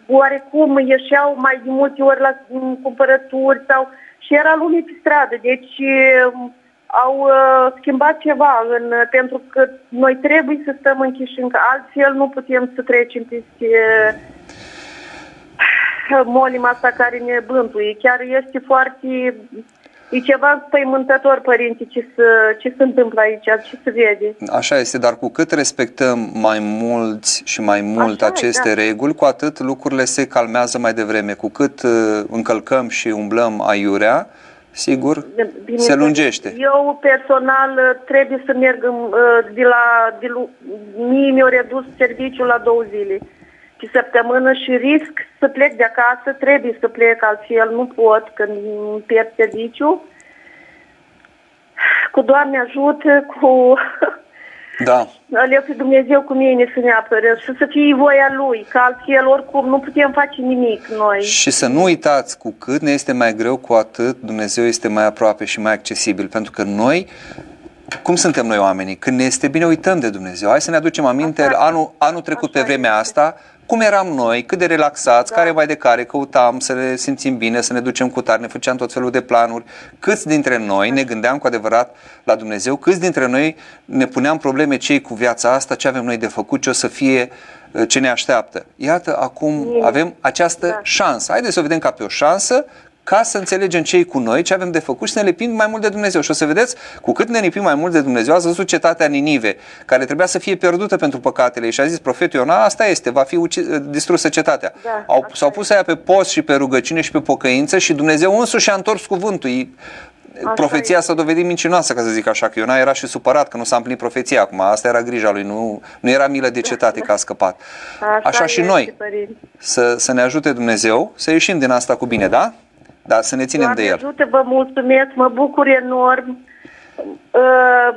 oarecum ieșeau mai de multe ori la mm, cumpărături sau și era lume pe stradă, deci uh, au uh, schimbat ceva în, pentru că noi trebuie să stăm închiși încă, altfel nu putem să trecem peste uh, molima asta care ne bântuie. Chiar este foarte... E ceva spăimântător, părinte, ce, să, ce se întâmplă aici, ce se vede. Așa este, dar cu cât respectăm mai mulți și mai mult Așa e, aceste da. reguli, cu atât lucrurile se calmează mai devreme. Cu cât uh, încălcăm și umblăm aiurea, sigur, Bine, se lungește. Eu personal uh, trebuie să merg uh, de la... De, lu- mie mi-au redus serviciul la două zile pe săptămână și risc să plec de acasă, trebuie să plec, altfel nu pot când îmi pierd serviciu. Cu Doamne ajută, cu <laughs> Da, aleu pe Dumnezeu cu mine să ne apără și să fie voia Lui, că altfel oricum nu putem face nimic noi. Și să nu uitați, cu cât ne este mai greu, cu atât Dumnezeu este mai aproape și mai accesibil. Pentru că noi, cum suntem noi oamenii? Când ne este bine, uităm de Dumnezeu. Hai să ne aducem aminte, Așa anul, anul trecut pe Așa vremea este. asta, cum eram noi, cât de relaxați, Da. care mai de care, căutam să ne simțim bine, să ne ducem cu tare, ne făceam tot felul de planuri. Câți dintre noi ne gândeam cu adevărat la Dumnezeu, câți dintre noi ne puneam probleme cei cu viața asta, ce avem noi de făcut, ce o să fie, ce ne așteaptă. Iată, acum Nimeni. avem această Da. șansă. Haideți să o vedem ca pe o șansă ca să înțelegem cei cu noi, ce avem de făcut și să ne lipim mai mult de Dumnezeu. Și o să vedeți, cu cât ne lipim mai mult de Dumnezeu, ați văzut cetatea Ninive, care trebuia să fie pierdută pentru păcatele ei și a zis profetul Iona, asta este, va fi uci- distrusă cetatea. Da, Au, așa s-au pus aia pe post și pe rugăciune și pe pocăință și Dumnezeu însuși a întors cuvântul. Ei- Profeția este. s-a dovedit mincinoasă, ca să zic așa, că Iona era și supărat că nu s-a împlinit profeția acum. Asta era grija lui, nu, nu era milă de cetate că a scăpat. Așa și este, noi, părinte. să, să ne ajute Dumnezeu să ieșim din asta cu bine, da? Dar să ne ținem Doamne de El. ajută, vă mulțumesc, mă bucur enorm. Uh,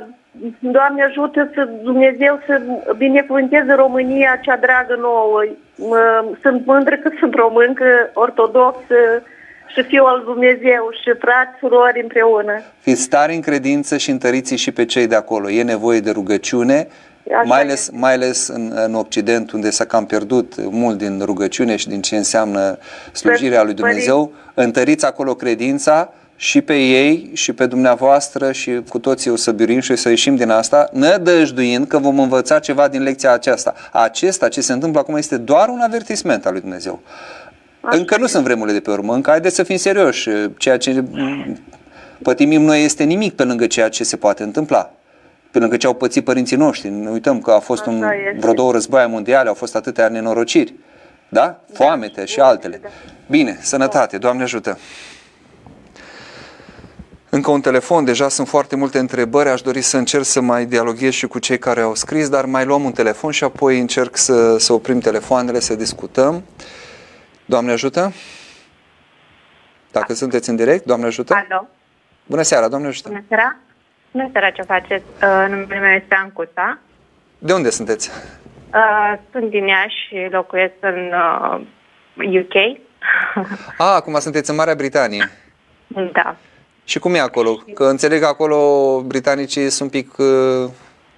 Doamne ajută să Dumnezeu să binecuvânteze România cea dragă nouă. Uh, Sunt mândră că sunt româncă ortodoxă și fiu al Dumnezeu și frați, surori împreună. Fiți tari în credință și întăriți și pe cei de acolo. E nevoie de rugăciune, Așa mai ales, este. mai ales în, în Occident, unde s-a cam pierdut mult din rugăciune și din ce înseamnă slujirea lui Dumnezeu. Întăriți acolo credința și pe ei și pe dumneavoastră și cu toții o să biruim și o să ieșim din asta, nădăjduind că vom învăța ceva din lecția aceasta. Acesta, ce se întâmplă acum, este doar un avertisment al lui Dumnezeu. Încă nu sunt vremurile de pe urmă, încă haideți să fim serioși. Ceea ce m, pătimim noi este nimic pe lângă ceea ce se poate întâmpla. Pe lângă ce au pățit părinții noștri. Nu uităm că a fost Așa un, este. vreo două războaie mondiale, au fost atâtea nenorociri. Da? Foamete și altele. Bine, sănătate, Doamne ajută! Încă un telefon, deja sunt foarte multe întrebări, aș dori să încerc să mai dialoghez și cu cei care au scris, dar mai luăm un telefon și apoi încerc să, să oprim telefoanele, să discutăm. Doamne ajută! Dacă sunteți în direct, Doamne ajută! Alo, Bună seara, Doamne ajută! bună seara. Bună seara, ce faceți? Uh, numele meu este Ancuța. De unde sunteți? Uh, sunt din Iași și locuiesc în uh, UK. A, <laughs> acum sunteți în Marea Britanie. da. Și cum e acolo? Că înțeleg că acolo britanicii sunt un pic uh,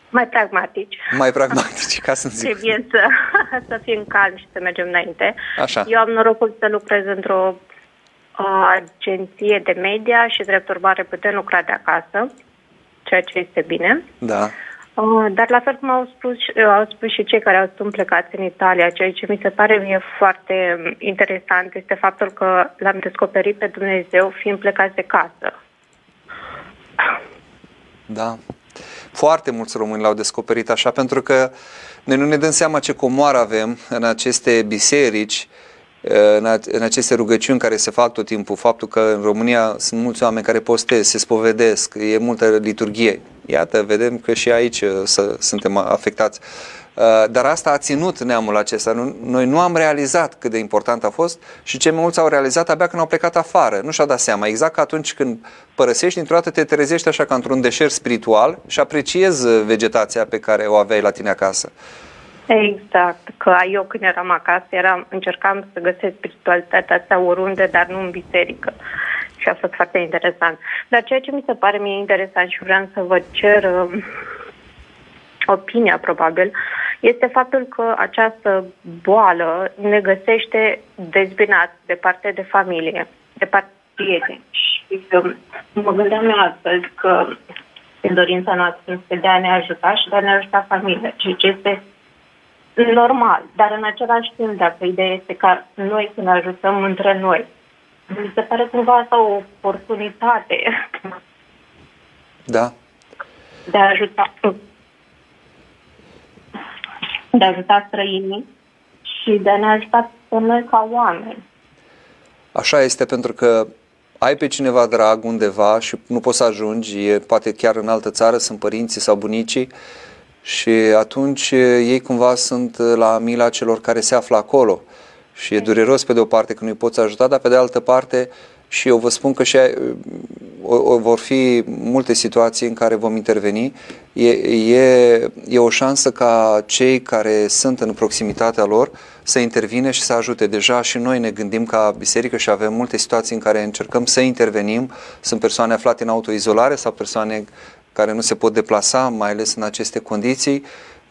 Mai pragmatici. mai pragmatici, ca să zic. Trebuie să, <laughs> să fim calmi și să mergem înainte. Așa. Eu am norocul să lucrez într-o uh, agenție de media și drept urmare putem lucra de acasă, ceea ce este bine. Da. Uh, Dar la fel cum au spus, uh, au spus și cei care au sunt plecați în Italia, ceea ce mi se pare mie foarte um, interesant este faptul că l-am descoperit pe Dumnezeu fiind plecați de casă. Da. Foarte mulți români l-au descoperit așa, pentru că noi nu ne dăm seama ce comoară avem în aceste biserici, în aceste rugăciuni care se fac tot timpul, faptul că în România sunt mulți oameni care postez, se spovedesc, e multă liturghie. Iată, vedem că și aici să, suntem afectați. Dar asta a ținut neamul acesta. Noi nu am realizat cât de important a fost și cei mulți au realizat abia când au plecat afară. Nu și-au dat seama. Exact ca atunci când părăsești, dintr-o dată te trezești așa ca într-un deșert spiritual și apreciezi vegetația pe care o aveai la tine acasă. Exact, că eu când eram acasă eram, încercam să găsesc spiritualitatea asta oriunde, dar nu în biserică. Și a fost foarte interesant. Dar ceea ce mi se pare mie interesant și vreau să vă cer uh, opinia probabil, este faptul că această boală ne găsește dezbinați de parte de familie, de parte de prieteni. Și um, mă gândeam eu astăzi că în dorința noastră este de a ne ajuta și de a ne ajuta familia, ceea ce este normal, dar în același timp, dacă ideea este ca noi să ne ajutăm între noi, mi se pare cumva asta o oportunitate da. de a ajuta de a ajuta străinii și de a ne ajuta pe noi ca oameni. Așa este pentru că ai pe cineva drag undeva și nu poți să ajungi, e, poate chiar în altă țară, sunt părinții sau bunicii, și atunci ei cumva sunt la mila celor care se află acolo. Și e dureros pe de o parte că nu-i poți ajuta, dar pe de altă parte și eu vă spun că și o, o, vor fi multe situații în care vom interveni. E, e, e o șansă ca cei care sunt în proximitatea lor să intervine și să ajute. Deja și noi ne gândim ca biserică și avem multe situații în care încercăm să intervenim. Sunt persoane aflate în autoizolare sau persoane care nu se pot deplasa, mai ales în aceste condiții,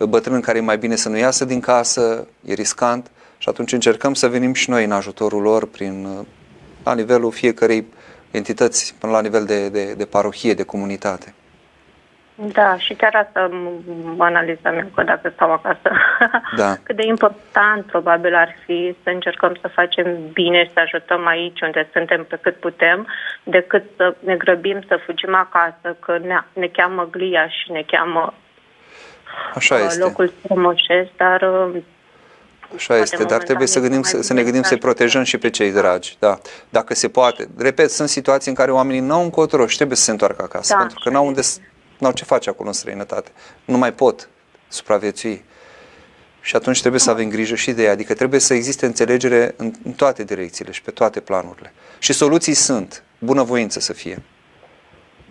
bătrâni care e mai bine să nu iasă din casă, e riscant și atunci încercăm să venim și noi în ajutorul lor prin, la nivelul fiecărei entități, până la nivel de, de, de parohie, de comunitate. Da, și chiar asta mă analizam eu că dacă stau acasă. <laughs> Da. Cât de important probabil ar fi să încercăm să facem bine și să ajutăm aici unde suntem pe cât putem, decât să ne grăbim să fugim acasă, că ne, ne cheamă glia și ne cheamă Așa uh, este. locul strămoșesc, dar uh, Așa este, dar trebuie să, gândim, să, să ne gândim să protejăm și pe cei dragi, da. Dacă se poate. Repet, sunt situații în care oamenii nu au încotro și trebuie să se întoarcă acasă, da, pentru că n-au unde, n-au ce face acolo în străinătate. Nu mai pot supraviețui. Și atunci trebuie să avem grijă și de ea, adică trebuie să existe înțelegere în, în toate direcțiile și pe toate planurile. Și soluții sunt, bunăvoință să fie.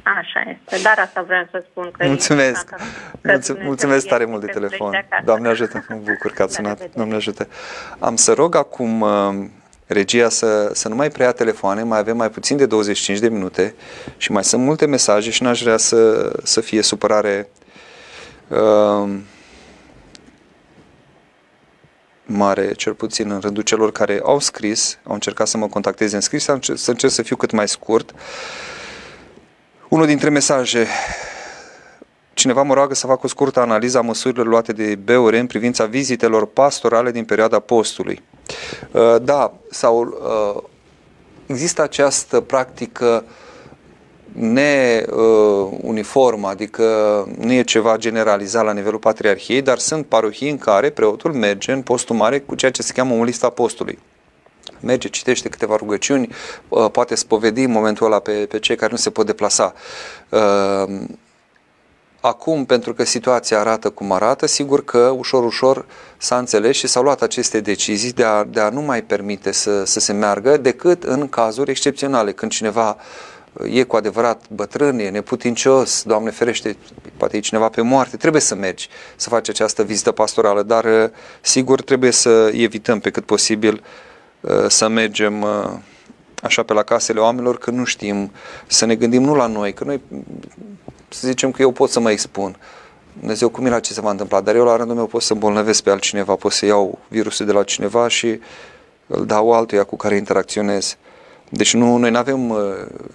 Așa este, dar asta vreau să spun că Mulțumesc, că mulțumesc, mulțumesc tare mult de telefon. Doamne ajută, mă bucur că ați sunat. Doamne ajută. Am să rog acum uh, regia să, să nu mai preia telefoane, mai avem mai puțin de 25 de minute și mai sunt multe mesaje și n-aș vrea să, să fie supărare uh, mare, cel puțin în rândul celor care au scris, au încercat să mă contacteze în scris, să încerc să fiu cât mai scurt. Unul dintre mesaje, cineva mă roagă să fac o scurtă analiză a măsurilor luate de BUR în privința vizitelor pastorale din perioada postului. Uh, da, sau uh, există această practică neuniformă, adică nu e ceva generalizat la nivelul patriarhiei, dar sunt parohii în care preotul merge în postul mare cu ceea ce se cheamă un lista postului merge, citește câteva rugăciuni, uh, poate spovedi în momentul ăla pe, pe cei care nu se pot deplasa. Acum, pentru că situația arată cum arată, sigur că ușor, ușor s-a înțeles și s-au luat aceste decizii de a, de a nu mai permite să, să se meargă decât în cazuri excepționale, când cineva e cu adevărat bătrân, e neputincios, Doamne ferește, poate e cineva pe moarte, trebuie să mergi să faci această vizită pastorală, dar sigur trebuie să evităm pe cât posibil să mergem așa pe la casele oamenilor, că nu știm să ne gândim nu la noi, că noi să zicem că eu pot să mă expun. Dumnezeu cum era ce se va întâmpla, dar eu la rândul meu pot să îmbolnăvesc pe altcineva, pot să iau virusul de la cineva și îl dau altuia cu care interacționez. Deci nu, noi nu avem uh,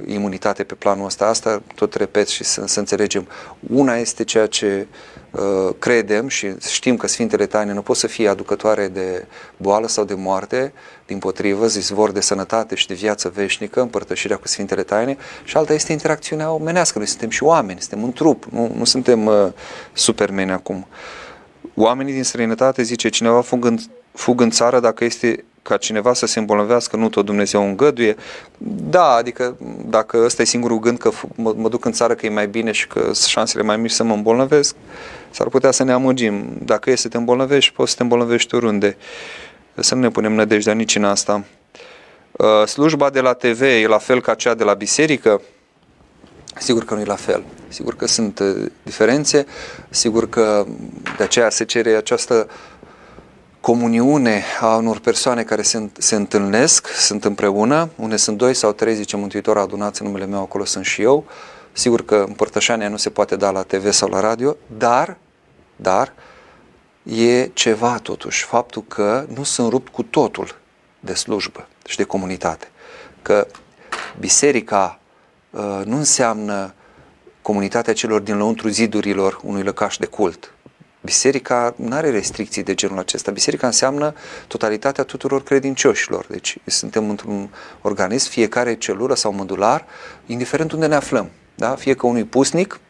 imunitate pe planul ăsta, asta tot repet și să, să înțelegem. Una este ceea ce uh, credem și știm că Sfintele Taine nu pot să fie aducătoare de boală sau de moarte, din potrivă, vor de sănătate și de viață veșnică, împărtășirea cu Sfintele Taine, și alta este interacțiunea omenească. Noi suntem și oameni, suntem un trup, nu, nu suntem uh, supermeni acum. Oamenii din străinătate, zice cineva, fug în, fug în țară dacă este ca cineva să se îmbolnăvească, nu tot Dumnezeu îngăduie. Da, adică dacă ăsta e singurul gând că mă, mă duc în țară că e mai bine și că sunt șansele mai mici să mă îmbolnăvesc, s-ar putea să ne amăgim. Dacă e să te îmbolnăvești, poți să te îmbolnăvești oriunde. Să nu ne punem nădejdea nici în asta. Uh, slujba de la TV e la fel ca cea de la biserică? Sigur că nu e la fel. Sigur că sunt uh, diferențe, sigur că de aceea se cere această comuniune a unor persoane care se, se întâlnesc, sunt împreună, unde sunt doi sau trei, zice Mântuitor, adunați în numele meu, acolo sunt și eu. Sigur că împărtășania nu se poate da la TV sau la radio, dar, dar, e ceva totuși, faptul că nu sunt rupt cu totul de slujbă și de comunitate. Că biserica uh, nu înseamnă comunitatea celor din lăuntru zidurilor unui lăcaș de cult. Biserica nu are restricții de genul acesta. Biserica înseamnă totalitatea tuturor credincioșilor. Deci suntem într-un organism, fiecare celulă sau modular, indiferent unde ne aflăm. Da? Fie că unui pusnic,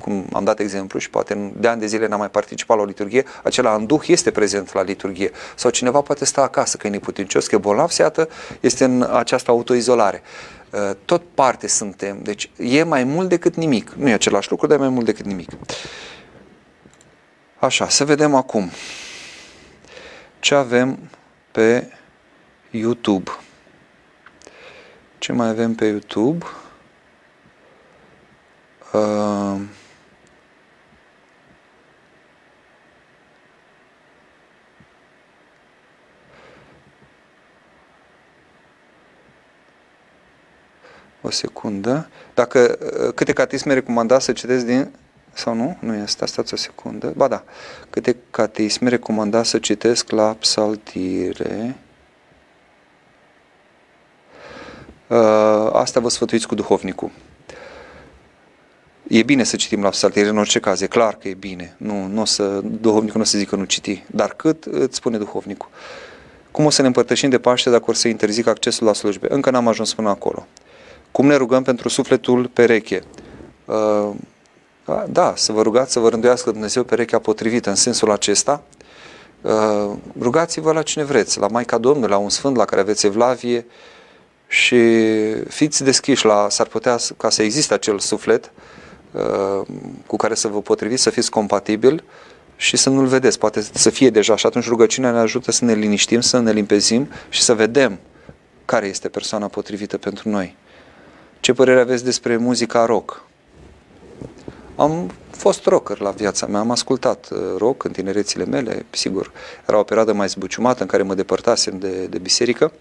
cum am dat exemplu și poate de ani de zile n-am mai participat la o liturghie, acela în duh este prezent la liturghie. Sau cineva poate sta acasă, că e neputincios, că e bolnav, se iată, este în această autoizolare. Uh, tot parte suntem, deci e mai mult decât nimic. Nu e același lucru, dar e mai mult decât nimic. Așa, să vedem acum ce avem pe YouTube. Ce mai avem pe YouTube? Uh, o secundă. Dacă uh, câte catisme recomandați să citesc din sau nu? Nu este, stați o secundă. Ba da, câte cateisme recomanda să citesc la psaltire? Uh, asta vă sfătuiți cu duhovnicul. E bine să citim la psaltire, în orice caz, e clar că e bine. Nu, nu o să, duhovnicul nu o să zică nu citi. Dar cât îți spune duhovnicul? Cum o să ne împărtășim de Paște dacă o să interzic accesul la slujbe? Încă n-am ajuns până acolo. Cum ne rugăm pentru sufletul pereche? Uh, da, să vă rugați să vă rânduiască Dumnezeu perechea potrivită în sensul acesta. Uh, rugați-vă la cine vreți, la Maica Domnului, la un sfânt la care aveți evlavie și fiți deschiși la, s-ar putea ca să existe acel suflet uh, cu care să vă potriviți, să fiți compatibil și să nu-l vedeți. Poate să fie deja și atunci rugăciunea ne ajută să ne liniștim, să ne limpezim și să vedem care este persoana potrivită pentru noi. Ce părere aveți despre muzica rock? Am fost rocker la viața mea, am ascultat uh, rock în tinerețile mele, sigur, era o perioadă mai zbuciumată în care mă depărtasem de, de biserică.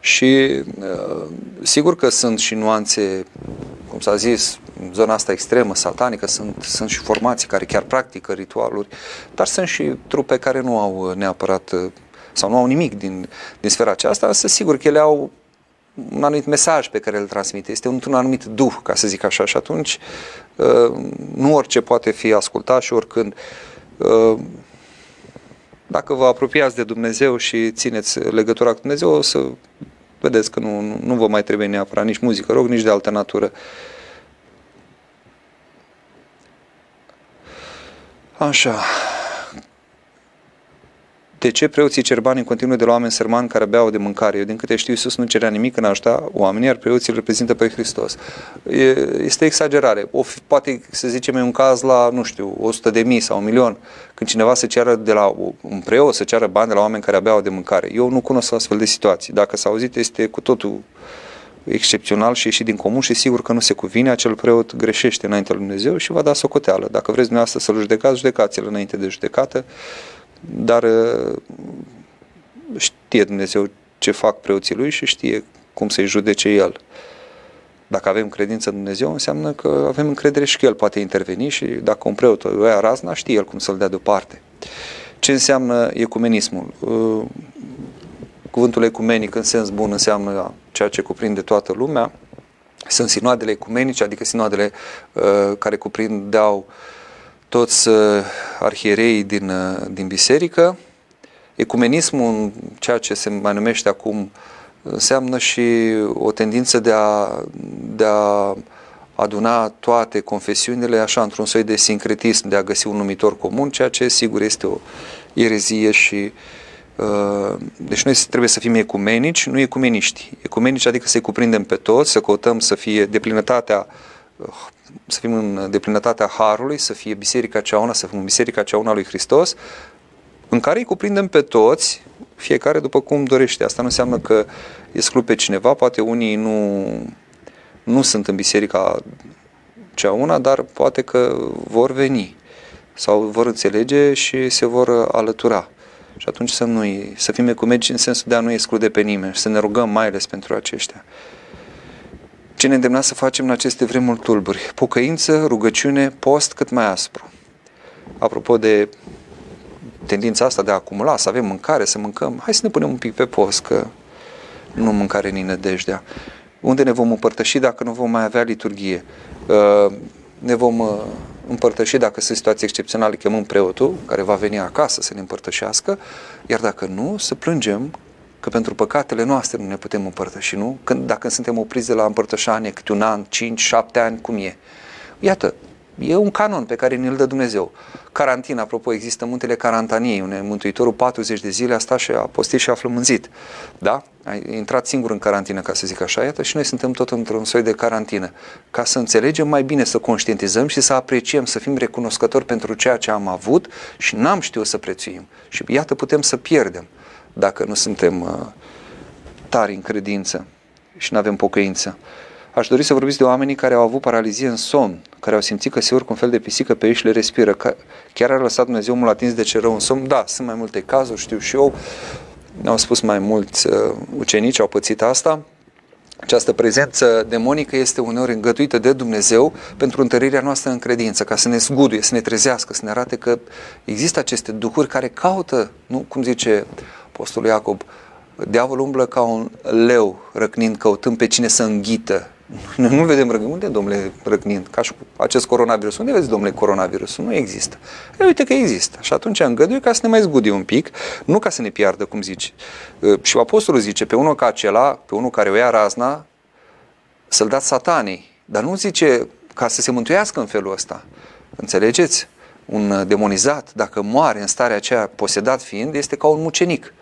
Și uh, sigur că sunt și nuanțe, cum s-a zis, în zona asta extremă, satanică, sunt, sunt și formații care chiar practică ritualuri, dar sunt și trupe care nu au neapărat sau nu au nimic din, din sfera aceasta, însă sigur că ele au un anumit mesaj pe care îl transmite, este un, un anumit duh, ca să zic așa, și atunci uh, nu orice poate fi ascultat și oricând. Uh, dacă vă apropiați de Dumnezeu și țineți legătura cu Dumnezeu, o să vedeți că nu, nu, nu vă mai trebuie neapărat nici muzică rog, nici de altă natură. Așa. De ce preoții cer bani în continuu de la oameni sărmani care beau de mâncare? Eu, din câte știu, Iisus nu cerea nimic în a ajuta oamenii, iar preoții îl reprezintă pe Hristos. Este exagerare. O, poate să zicem un caz la, nu știu, 100 de mii sau un milion, când cineva se ceară de la un preot să ceară bani de la oameni care beau de mâncare. Eu nu cunosc astfel de situații. Dacă s-a auzit, este cu totul excepțional și ieșit din comun și sigur că nu se cuvine, acel preot greșește înaintea lui Dumnezeu și va da socoteală. Dacă vreți dumneavoastră să-l judecați, judecați-l înainte de judecată dar uh, știe Dumnezeu ce fac preoții lui și știe cum să-i judece el. Dacă avem credință în Dumnezeu, înseamnă că avem încredere și că El poate interveni și dacă un preot o ia razna, știe El cum să-l dea deoparte. Ce înseamnă ecumenismul? Uh, cuvântul ecumenic în sens bun înseamnă ceea ce cuprinde toată lumea. Sunt sinoadele ecumenice, adică sinoadele uh, care cuprindeau uh, toți uh, arhierei din, uh, din biserică. Ecumenismul, ceea ce se mai numește acum, înseamnă și o tendință de a, de a aduna toate confesiunile așa într-un soi de sincretism, de a găsi un numitor comun, ceea ce sigur este o erezie și Uh, deci noi trebuie să fim ecumenici, nu ecumeniști. Ecumenici adică să-i cuprindem pe toți, să căutăm să fie deplinătatea uh, să fim în deplinătatea Harului, să fie Biserica cea una, să fim Biserica cea una lui Hristos, în care îi cuprindem pe toți, fiecare după cum dorește. Asta nu înseamnă că exclu pe cineva, poate unii nu, nu sunt în biserica cea una, dar poate că vor veni sau vor înțelege și se vor alătura. Și atunci să, nu să fim ecumenici în sensul de a nu exclude pe nimeni și să ne rugăm mai ales pentru aceștia. Ce ne îndemna să facem în aceste vremuri tulburi? Pocăință, rugăciune, post cât mai aspru. Apropo de tendința asta de a acumula, să avem mâncare, să mâncăm, hai să ne punem un pic pe post, că nu mâncare ni nădejdea. Unde ne vom împărtăși dacă nu vom mai avea liturghie? Uh, ne vom uh, împărtăși dacă sunt situații excepționale, chemăm preotul care va veni acasă să ne împărtășească, iar dacă nu, să plângem că pentru păcatele noastre nu ne putem împărtăși, nu? Când, dacă suntem opriți de la împărtășanie câte un an, 5, 7 ani, cum e? Iată, E un canon pe care ne-l dă Dumnezeu. Carantina, apropo, există muntele Carantaniei, unde Mântuitorul 40 de zile a stat și a postit și a flămânzit. Da? A intrat singur în carantină, ca să zic așa, iată, și noi suntem tot într-un soi de carantină. Ca să înțelegem mai bine, să conștientizăm și să apreciem, să fim recunoscători pentru ceea ce am avut și n-am știut să prețuim. Și iată, putem să pierdem dacă nu suntem uh, tari în credință și nu avem pocăință. Aș dori să vorbiți de oamenii care au avut paralizie în somn, care au simțit că se urcă un fel de pisică pe ei și le respiră. Că chiar a lăsat Dumnezeu omul atins de ce rău în somn? Da, sunt mai multe cazuri, știu și eu. Ne-au spus mai mulți uh, ucenici, au pățit asta. Această prezență demonică este uneori îngăduită de Dumnezeu pentru întărirea noastră în credință, ca să ne zguduie, să ne trezească, să ne arate că există aceste duhuri care caută, nu cum zice Apostolul Iacob, diavolul umblă ca un leu răcnind, căutând pe cine să înghită. <laughs> Noi nu vedem răgnind. Unde, domnule, răgnind? Ca și cu acest coronavirus. Unde vezi, domnule, coronavirus? Nu există. E, uite că există. Și atunci îngăduie ca să ne mai zgudi un pic, nu ca să ne piardă, cum zici. Și apostolul zice, pe unul ca acela, pe unul care o ia razna, să-l dați satanii. Dar nu zice ca să se mântuiască în felul ăsta. Înțelegeți? Un demonizat, dacă moare în starea aceea, posedat fiind, este ca un mucenic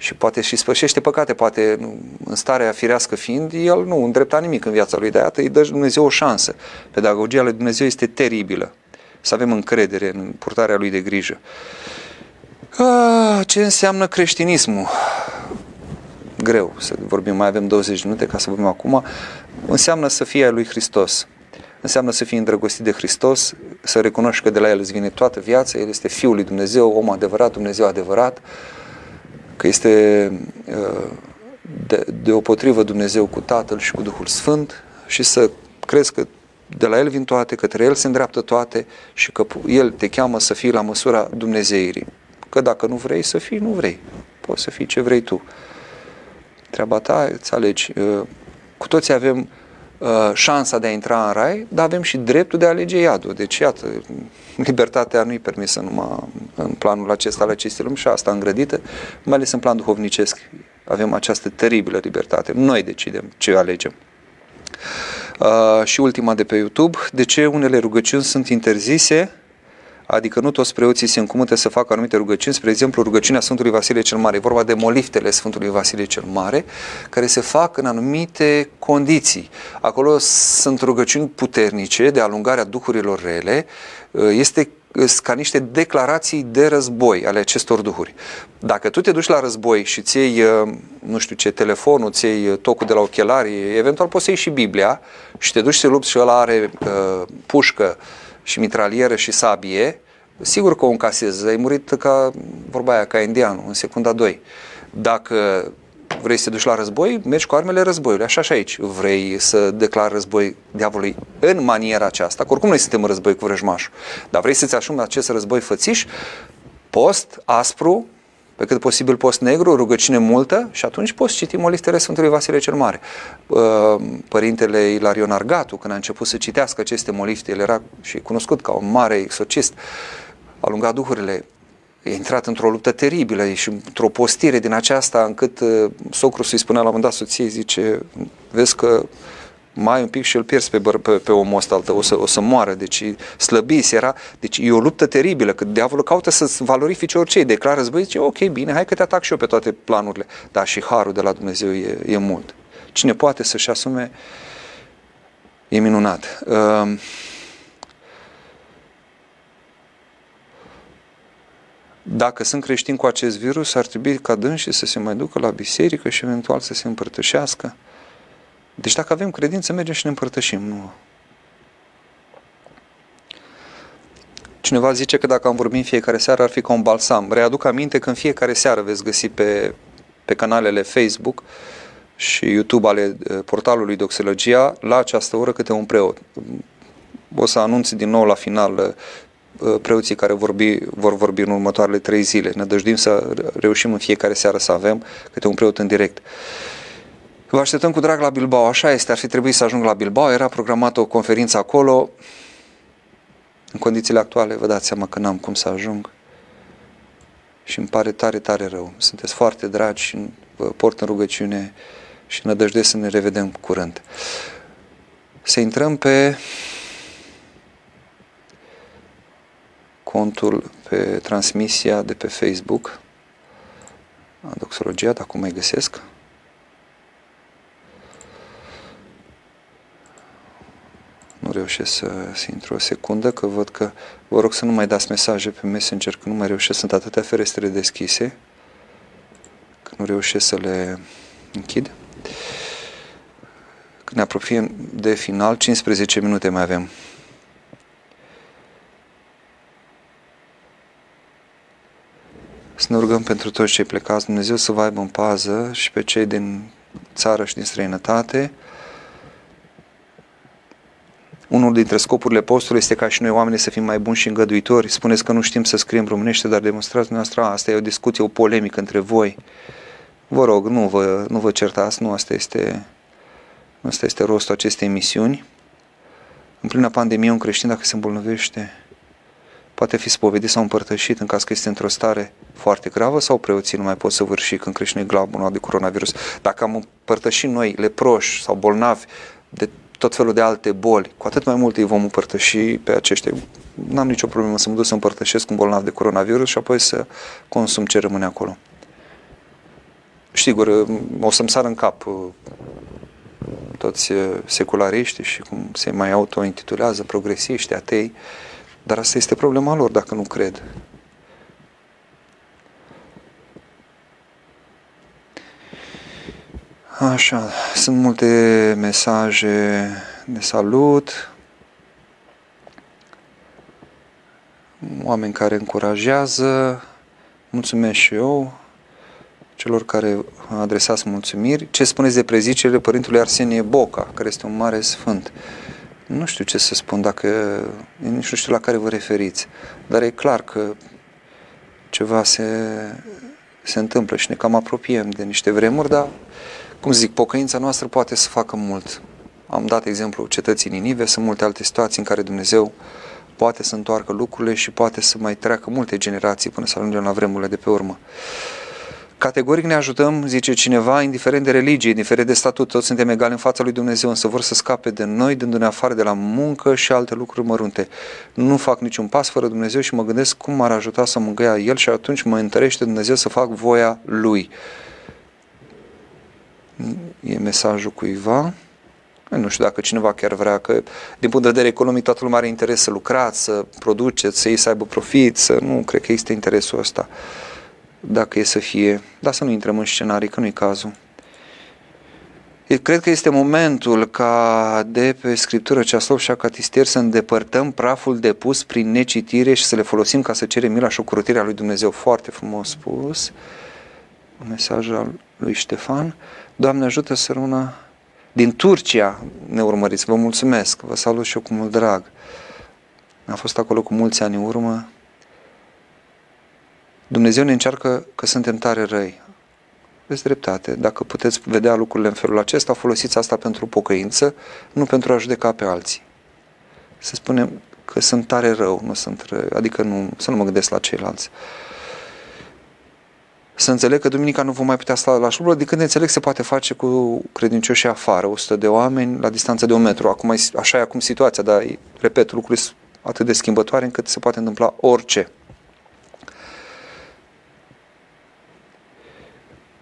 și poate și spășește păcate, poate în starea firească fiind, el nu îndrepta nimic în viața lui, de iată îi dă Dumnezeu o șansă. Pedagogia lui Dumnezeu este teribilă. Să avem încredere în purtarea lui de grijă. A, ce înseamnă creștinismul? Greu să vorbim, mai avem 20 minute ca să vorbim acum. Înseamnă să fie a lui Hristos. Înseamnă să fii îndrăgostit de Hristos, să recunoști că de la El îți vine toată viața, El este Fiul lui Dumnezeu, om adevărat, Dumnezeu adevărat, că este uh, de, deopotrivă Dumnezeu cu Tatăl și cu Duhul Sfânt și să crezi că de la El vin toate, către El se îndreaptă toate și că El te cheamă să fii la măsura Dumnezeirii. Că dacă nu vrei să fii, nu vrei. Poți să fii ce vrei tu. Treaba ta îți alegi. Uh, cu toții avem uh, șansa de a intra în rai, dar avem și dreptul de a alege iadul. Deci, iată, libertatea nu-i permisă numai în planul acesta al acestei lumi și asta îngrădită, mai ales în plan duhovnicesc. Avem această teribilă libertate. Noi decidem ce alegem. Uh, și ultima de pe YouTube, de ce unele rugăciuni sunt interzise adică nu toți preoții se încumute să facă anumite rugăciuni, spre exemplu rugăciunea Sfântului Vasile cel Mare, e vorba de moliftele Sfântului Vasile cel Mare, care se fac în anumite condiții. Acolo sunt rugăciuni puternice de alungarea duhurilor rele, este ca niște declarații de război ale acestor duhuri. Dacă tu te duci la război și ți iei, nu știu ce, telefonul, ți iei tocul de la ochelari, eventual poți să iei și Biblia și te duci să lupți și ăla are uh, pușcă, și mitralieră și sabie, sigur că o încasezi. Ai murit ca, vorba aia, ca indianul, în secunda 2. Dacă vrei să te duci la război, mergi cu armele războiului, așa și aici. Vrei să declari război diavolului în maniera aceasta, că oricum noi suntem în război cu vrăjmașul, dar vrei să-ți asumi acest război fățiș, post, aspru, pe cât posibil post negru, rugăciune multă și atunci poți citi molistele Sfântului Vasile cel Mare. Părintele Ilarion Argatu, când a început să citească aceste molifte, el era și cunoscut ca un mare exorcist, a lungat duhurile, a intrat într-o luptă teribilă și într-o postire din aceasta încât uh, socrul să-i spunea la un moment dat soției, zice, vezi că mai un pic și îl pierzi pe, băr- pe, pe omul ăsta, o să, o să moară, deci slăbis era, deci e o luptă teribilă, că diavolul caută să valorifice orice, declară război, zice, ok, bine, hai că te atac și eu pe toate planurile, dar și harul de la Dumnezeu e, e mult. Cine poate să-și asume, e minunat. Uh, dacă sunt creștini cu acest virus, ar trebui ca dânsii să se mai ducă la biserică și eventual să se împărtășească. Deci dacă avem credință, mergem și ne împărtășim. Nu. Cineva zice că dacă am vorbit în fiecare seară ar fi ca un balsam. Readuc aminte că în fiecare seară veți găsi pe, pe canalele Facebook și YouTube ale eh, portalului Doxologia la această oră câte un preot. O să anunț din nou la final eh, Uh, preoții care vorbi, vor vorbi în următoarele trei zile. Ne dăjduim să reușim în fiecare seară să avem câte un preot în direct. Vă așteptăm cu drag la Bilbao, așa este, ar fi trebuit să ajung la Bilbao, era programată o conferință acolo. În condițiile actuale, vă dați seama că n-am cum să ajung. Și îmi pare tare, tare rău. Sunteți foarte dragi și vă port în rugăciune și nădăjduiesc să ne revedem curând. Să intrăm pe contul pe transmisia de pe Facebook a Doxologia, dacă mai găsesc. Nu reușesc să, să intru o secundă, că văd că vă rog să nu mai dați mesaje pe Messenger, că nu mai reușesc, sunt atâtea ferestre deschise, că nu reușesc să le închid. Când ne apropiem de final, 15 minute mai avem. Să ne rugăm pentru toți cei plecați, Dumnezeu să vă aibă în pază și pe cei din țară și din străinătate. Unul dintre scopurile postului este ca și noi oamenii să fim mai buni și îngăduitori. Spuneți că nu știm să scriem românește, dar demonstrați noastră asta e o discuție, o polemică între voi. Vă rog, nu vă, nu vă certați, nu asta este, nu asta este rostul acestei emisiuni. În plină pandemie, un creștin, dacă se îmbolnăvește, poate fi spovedit sau împărtășit în caz că este într-o stare foarte gravă sau preoții nu mai pot să vârși când crește glabul de coronavirus. Dacă am împărtășit noi leproși sau bolnavi de tot felul de alte boli, cu atât mai mult îi vom împărtăși pe aceștia. N-am nicio problemă să mă duc să împărtășesc un bolnav de coronavirus și apoi să consum ce rămâne acolo. Sigur, o să-mi sar în cap uh, toți uh, seculariștii și cum se mai auto-intitulează progresiști, atei, dar asta este problema lor dacă nu cred. Așa, sunt multe mesaje de salut, oameni care încurajează, mulțumesc și eu celor care adresați mulțumiri. Ce spuneți de prezicele Părintului Arsenie Boca, care este un mare sfânt? Nu știu ce să spun, dacă nici nu știu la care vă referiți, dar e clar că ceva se, se întâmplă și ne cam apropiem de niște vremuri, dar, cum zic, pocăința noastră poate să facă mult. Am dat exemplu cetății Ninive, sunt multe alte situații în care Dumnezeu poate să întoarcă lucrurile și poate să mai treacă multe generații până să ajungem la vremurile de pe urmă. Categoric ne ajutăm, zice cineva, indiferent de religie, indiferent de statut, toți suntem egali în fața lui Dumnezeu, însă vor să scape de noi, dându-ne afară de la muncă și alte lucruri mărunte. Nu fac niciun pas fără Dumnezeu și mă gândesc cum m-ar ajuta să mă găia El și atunci mă întărește Dumnezeu să fac voia Lui. E mesajul cuiva. Nu știu dacă cineva chiar vrea că, din punct de vedere economic, toată lumea are interes să lucrați, să produceți, să ei să aibă profit, să nu, cred că este interesul ăsta dacă e să fie, dar să nu intrăm în scenarii, că nu-i cazul. Eu cred că este momentul ca de pe Scriptură cea slov și a catistier să îndepărtăm praful depus prin necitire și să le folosim ca să cerem mila și ocurutirea lui Dumnezeu. Foarte frumos spus. Un mesaj al lui Ștefan. Doamne ajută să rămână din Turcia ne urmăriți. Vă mulțumesc. Vă salut și eu cu mult drag. Am fost acolo cu mulți ani în urmă Dumnezeu ne încearcă că suntem tare răi. Aveți dreptate. Dacă puteți vedea lucrurile în felul acesta, folosiți asta pentru pocăință, nu pentru a judeca pe alții. Să spunem că sunt tare rău, nu sunt rău, adică nu, să nu mă gândesc la ceilalți. Să înțeleg că duminica nu vom mai putea sta la șurubă, de când înțeleg se poate face cu credincioșii afară, 100 de oameni la distanță de un metru. Acum, așa e acum situația, dar, repet, lucrurile sunt atât de schimbătoare încât se poate întâmpla orice.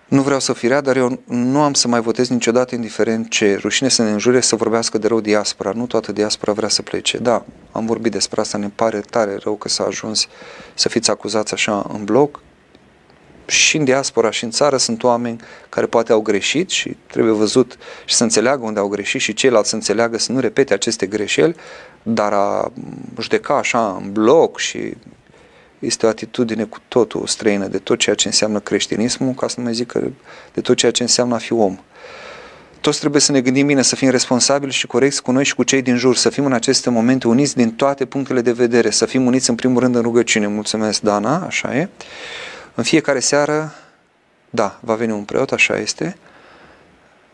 Nu vreau să fi rea, dar eu nu am să mai votez niciodată indiferent ce rușine să ne înjure să vorbească de rău diaspora. Nu toată diaspora vrea să plece. Da, am vorbit despre asta, ne pare tare rău că s-a ajuns să fiți acuzați așa în bloc. Și în diaspora și în țară sunt oameni care poate au greșit și trebuie văzut și să înțeleagă unde au greșit și ceilalți să înțeleagă să nu repete aceste greșeli, dar a judeca așa în bloc și este o atitudine cu totul străină de tot ceea ce înseamnă creștinismul, ca să nu mai zic că de tot ceea ce înseamnă a fi om. Toți trebuie să ne gândim bine, să fim responsabili și corecți cu noi și cu cei din jur, să fim în aceste momente uniți din toate punctele de vedere, să fim uniți în primul rând în rugăciune. Mulțumesc, Dana, așa e. În fiecare seară, da, va veni un preot, așa este,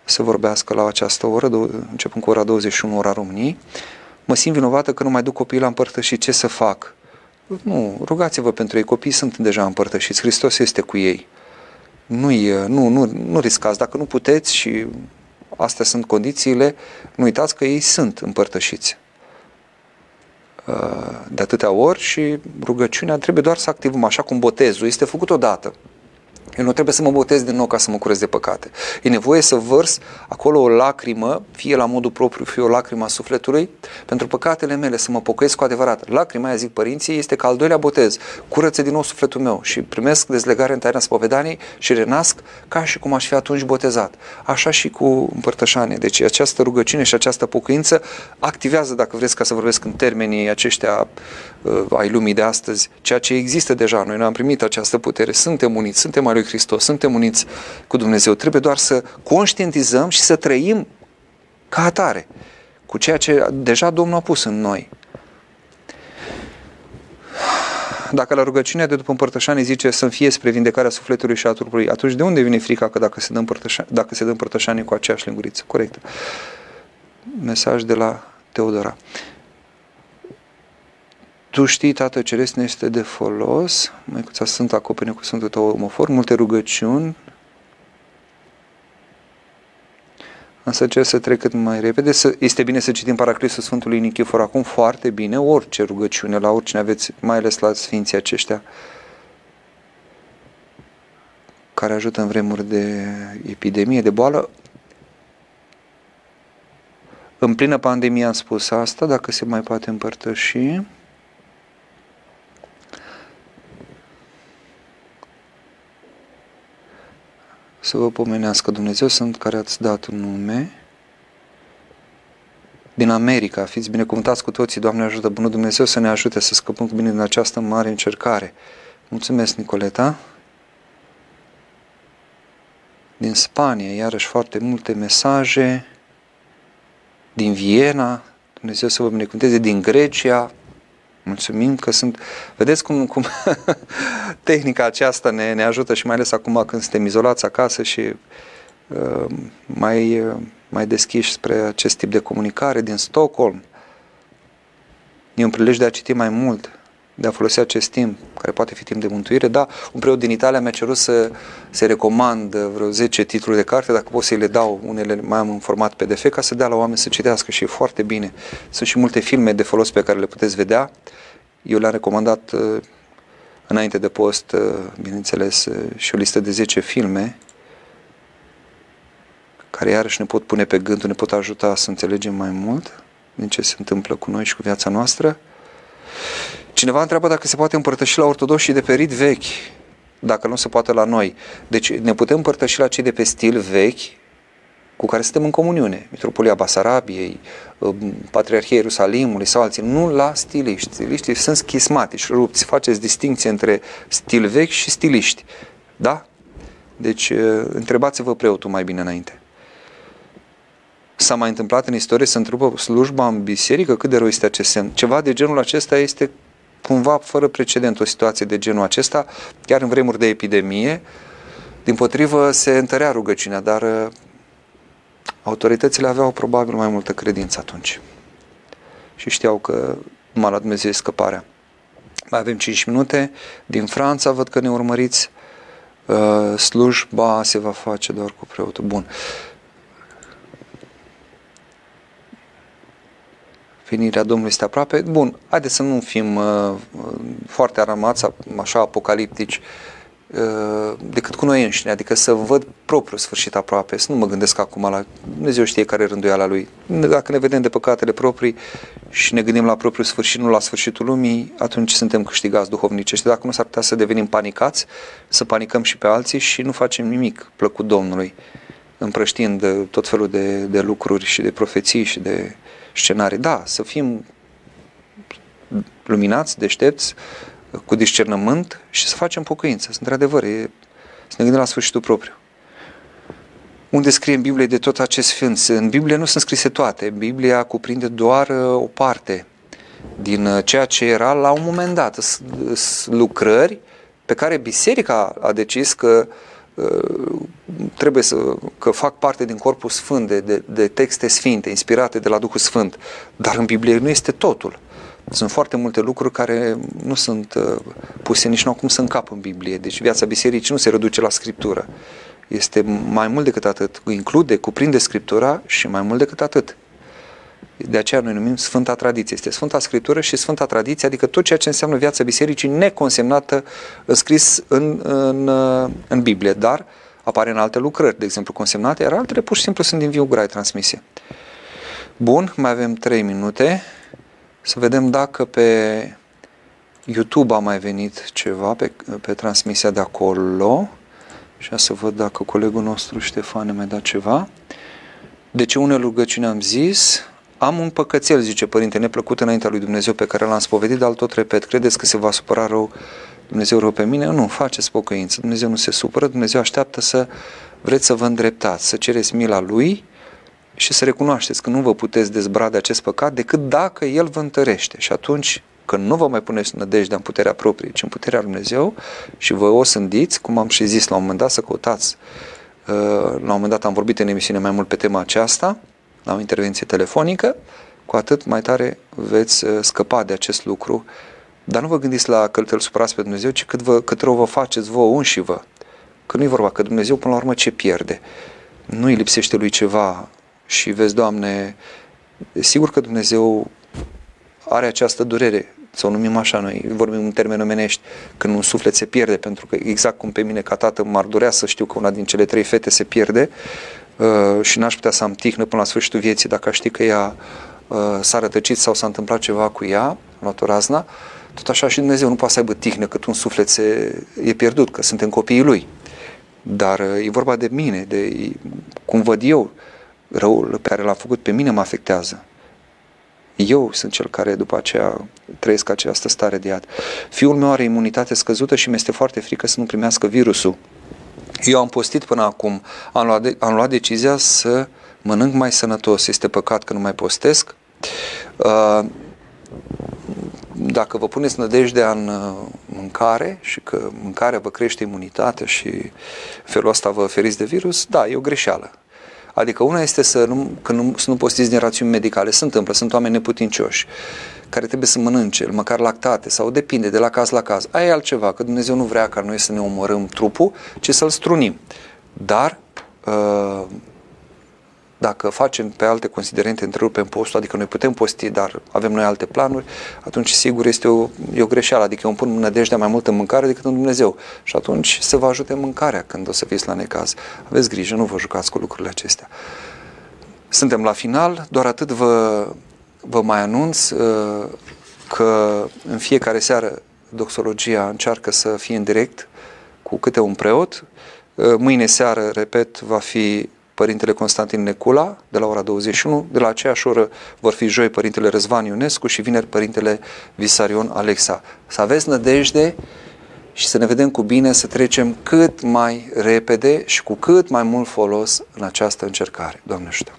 să vorbească la această oră, începând cu ora 21, ora României. Mă simt vinovată că nu mai duc copiii la împărtășit, ce să fac? Nu, rugați-vă pentru ei, copiii sunt deja împărtășiți, Hristos este cu ei. nu nu, nu, nu riscați, dacă nu puteți și astea sunt condițiile, nu uitați că ei sunt împărtășiți uh, de atâtea ori și rugăciunea trebuie doar să activăm, așa cum botezul este făcut odată. Eu nu trebuie să mă botez din nou ca să mă curez de păcate. E nevoie să vărs acolo o lacrimă, fie la modul propriu, fie o lacrimă a sufletului, pentru păcatele mele, să mă pocăiesc cu adevărat. Lacrima aia, zic părinții, este ca al doilea botez. Curăță din nou sufletul meu și primesc dezlegare în taina spovedaniei și renasc ca și cum aș fi atunci botezat. Așa și cu împărtășanie. Deci această rugăciune și această pocăință activează, dacă vreți ca să vorbesc în termenii aceștia uh, ai lumii de astăzi, ceea ce există deja. Noi nu am primit această putere, suntem uniți, suntem al lui Hristos, suntem uniți cu Dumnezeu. Trebuie doar să conștientizăm și să trăim ca atare, cu ceea ce deja Domnul a pus în noi. Dacă la rugăciunea de după împărtășanie zice să fie spre vindecarea sufletului și a trupului, atunci de unde vine frica că dacă se dă împărtășanie, dacă se dă împărtășanie cu aceeași linguriță? Corect. Mesaj de la Teodora. Tu știi, Tată Ceresc, ne este de folos, Măicuța sunt acopene cu Sfântul Tău omofor, multe rugăciuni, însă cer să trec cât mai repede. Să, este bine să citim Paraclisul Sfântului Nichifor acum foarte bine, orice rugăciune, la oricine aveți, mai ales la Sfinții aceștia, care ajută în vremuri de epidemie, de boală. În plină pandemie am spus asta, dacă se mai poate împărtăși. Să vă pomenească Dumnezeu, sunt care ați dat un nume din America. Fiți binecuvântați cu toții, Doamne ajută Bunul Dumnezeu să ne ajute să scăpăm cu bine din această mare încercare. Mulțumesc, Nicoleta. Din Spania, iarăși foarte multe mesaje. Din Viena, Dumnezeu să vă binecuvânteze. Din Grecia, Mulțumim că sunt... Vedeți cum, cum <laughs> tehnica aceasta ne, ne ajută și mai ales acum când suntem izolați acasă și uh, mai, uh, mai deschiși spre acest tip de comunicare din Stockholm. E un prilej de a citi mai mult, de a folosi acest timp, care poate fi timp de mântuire. Da, un preot din Italia mi-a cerut să se recomand vreo 10 titluri de carte, dacă pot să-i le dau, unele mai am în format PDF, ca să dea la oameni să citească și e foarte bine. Sunt și multe filme de folos pe care le puteți vedea. Eu le-am recomandat uh, înainte de post, uh, bineînțeles, uh, și o listă de 10 filme care iarăși ne pot pune pe gândul, ne pot ajuta să înțelegem mai mult din ce se întâmplă cu noi și cu viața noastră. Cineva întreabă dacă se poate împărtăși la ortodoxi de pe rit vechi, dacă nu se poate la noi. Deci ne putem împărtăși la cei de pe stil vechi, cu care suntem în comuniune, Mitropolia Basarabiei, um, Patriarhia Ierusalimului sau alții, nu la stiliști. Stiliștii sunt schismatici, rupți, faceți distinție între stil vechi și stiliști. Da? Deci uh, întrebați-vă preotul mai bine înainte. S-a mai întâmplat în istorie să întrupă slujba în biserică? Cât de rău este acest semn? Ceva de genul acesta este cumva fără precedent o situație de genul acesta, chiar în vremuri de epidemie. Din potrivă se întărea rugăciunea, dar uh, autoritățile aveau probabil mai multă credință atunci. Și știau că numai la Dumnezeu e scăparea. Mai avem 5 minute. Din Franța văd că ne urmăriți. Uh, slujba se va face doar cu preotul. Bun. Venirea Domnului este aproape. Bun, haideți să nu fim uh, foarte aramați, așa apocaliptici, uh, decât cu noi înșine, adică să văd propriul sfârșit aproape, să nu mă gândesc acum la Dumnezeu știe care e rânduiala Lui. Dacă ne vedem de păcatele proprii și ne gândim la propriul sfârșit, nu la sfârșitul lumii, atunci suntem câștigați duhovnicești. Dacă nu s-ar putea să devenim panicați, să panicăm și pe alții și nu facem nimic plăcut Domnului, împrăștiind tot felul de, de lucruri și de profeții și de scenarii. Da, să fim luminați, deștepți, cu discernământ și să facem pocăință. Într-adevăr, e, să ne gândim la sfârșitul propriu. Unde scrie în Biblie de tot acest sfânt? În Biblie nu sunt scrise toate. Biblia cuprinde doar uh, o parte din uh, ceea ce era la un moment dat. Lucrări pe care biserica a decis că uh, trebuie să, că fac parte din corpul sfânt de, de, de texte sfinte, inspirate de la Duhul Sfânt. Dar în Biblie nu este totul. Sunt foarte multe lucruri care nu sunt uh, puse nici nu cum să încap în Biblie. Deci viața bisericii nu se reduce la Scriptură. Este mai mult decât atât. Include, cuprinde Scriptura și mai mult decât atât. De aceea noi numim Sfânta Tradiție. Este Sfânta Scriptură și Sfânta Tradiție, adică tot ceea ce înseamnă viața bisericii neconsemnată, scris în, în, în Biblie, dar apare în alte lucrări, de exemplu consemnate, iar altele pur și simplu sunt din viu grai transmisie. Bun, mai avem 3 minute. Să vedem dacă pe YouTube a mai venit ceva pe, pe transmisia de acolo. Și să văd dacă colegul nostru Ștefan ne mai dat ceva. De ce unele rugăciuni am zis? Am un păcățel, zice părinte, neplăcut înaintea lui Dumnezeu pe care l-am spovedit, dar tot repet, credeți că se va supăra rău Dumnezeu rău pe mine? Nu, faceți pocăință. Dumnezeu nu se supără, Dumnezeu așteaptă să vreți să vă îndreptați, să cereți mila Lui și să recunoașteți că nu vă puteți dezbra de acest păcat decât dacă El vă întărește. Și atunci, când nu vă mai puneți nădejdea în puterea proprie, ci în puterea Lui Dumnezeu și vă o sândiți, cum am și zis la un moment dat, să căutați. Uh, la un moment dat am vorbit în emisiune mai mult pe tema aceasta, la o intervenție telefonică, cu atât mai tare veți uh, scăpa de acest lucru. Dar nu vă gândiți la că îl supărați pe Dumnezeu, ci cât, vă, cât rău vă faceți vouă înși vă. Că nu e vorba, că Dumnezeu până la urmă ce pierde? Nu îi lipsește lui ceva și vezi, Doamne, sigur că Dumnezeu are această durere, să o numim așa noi, vorbim în termeni omenești, când un suflet se pierde, pentru că exact cum pe mine ca tată m-ar durea să știu că una din cele trei fete se pierde uh, și n-aș putea să am tihnă până la sfârșitul vieții dacă aș ști că ea uh, s-a rătăcit sau s-a întâmplat ceva cu ea, am luat o razna, tot așa și Dumnezeu nu poate să aibă tihnă cât un suflet se, e pierdut, că suntem copiii Lui. Dar uh, e vorba de mine, de cum văd eu, răul pe care l-a făcut pe mine mă afectează. Eu sunt cel care după aceea trăiesc această stare de iad. Fiul meu are imunitate scăzută și mi-este foarte frică să nu primească virusul. Eu am postit până acum, am luat, de, am luat decizia să mănânc mai sănătos. Este păcat că nu mai postesc. Uh, dacă vă puneți nădejdea în uh, mâncare și că mâncarea vă crește imunitatea și felul ăsta vă feriți de virus, da, e o greșeală. Adică una este să nu, că nu, să nu postiți din rațiuni medicale. Se întâmplă, sunt oameni neputincioși care trebuie să mănânce, măcar lactate sau depinde de la caz la caz. Aia e altceva, că Dumnezeu nu vrea ca noi să ne omorâm trupul, ci să-l strunim. Dar uh, dacă facem pe alte considerente, întrerupem postul, adică noi putem posti, dar avem noi alte planuri, atunci sigur este o, e o greșeală, adică eu îmi pun nădejdea mai mult în mâncare decât în Dumnezeu. Și atunci se va ajute mâncarea când o să fiți la necaz. Aveți grijă, nu vă jucați cu lucrurile acestea. Suntem la final, doar atât vă, vă mai anunț uh, că în fiecare seară doxologia încearcă să fie în direct cu câte un preot. Uh, mâine seară, repet, va fi Părintele Constantin Necula, de la ora 21, de la aceeași oră vor fi joi Părintele Răzvan Ionescu și vineri Părintele Visarion Alexa. Să aveți nădejde și să ne vedem cu bine să trecem cât mai repede și cu cât mai mult folos în această încercare. Doamne ajută!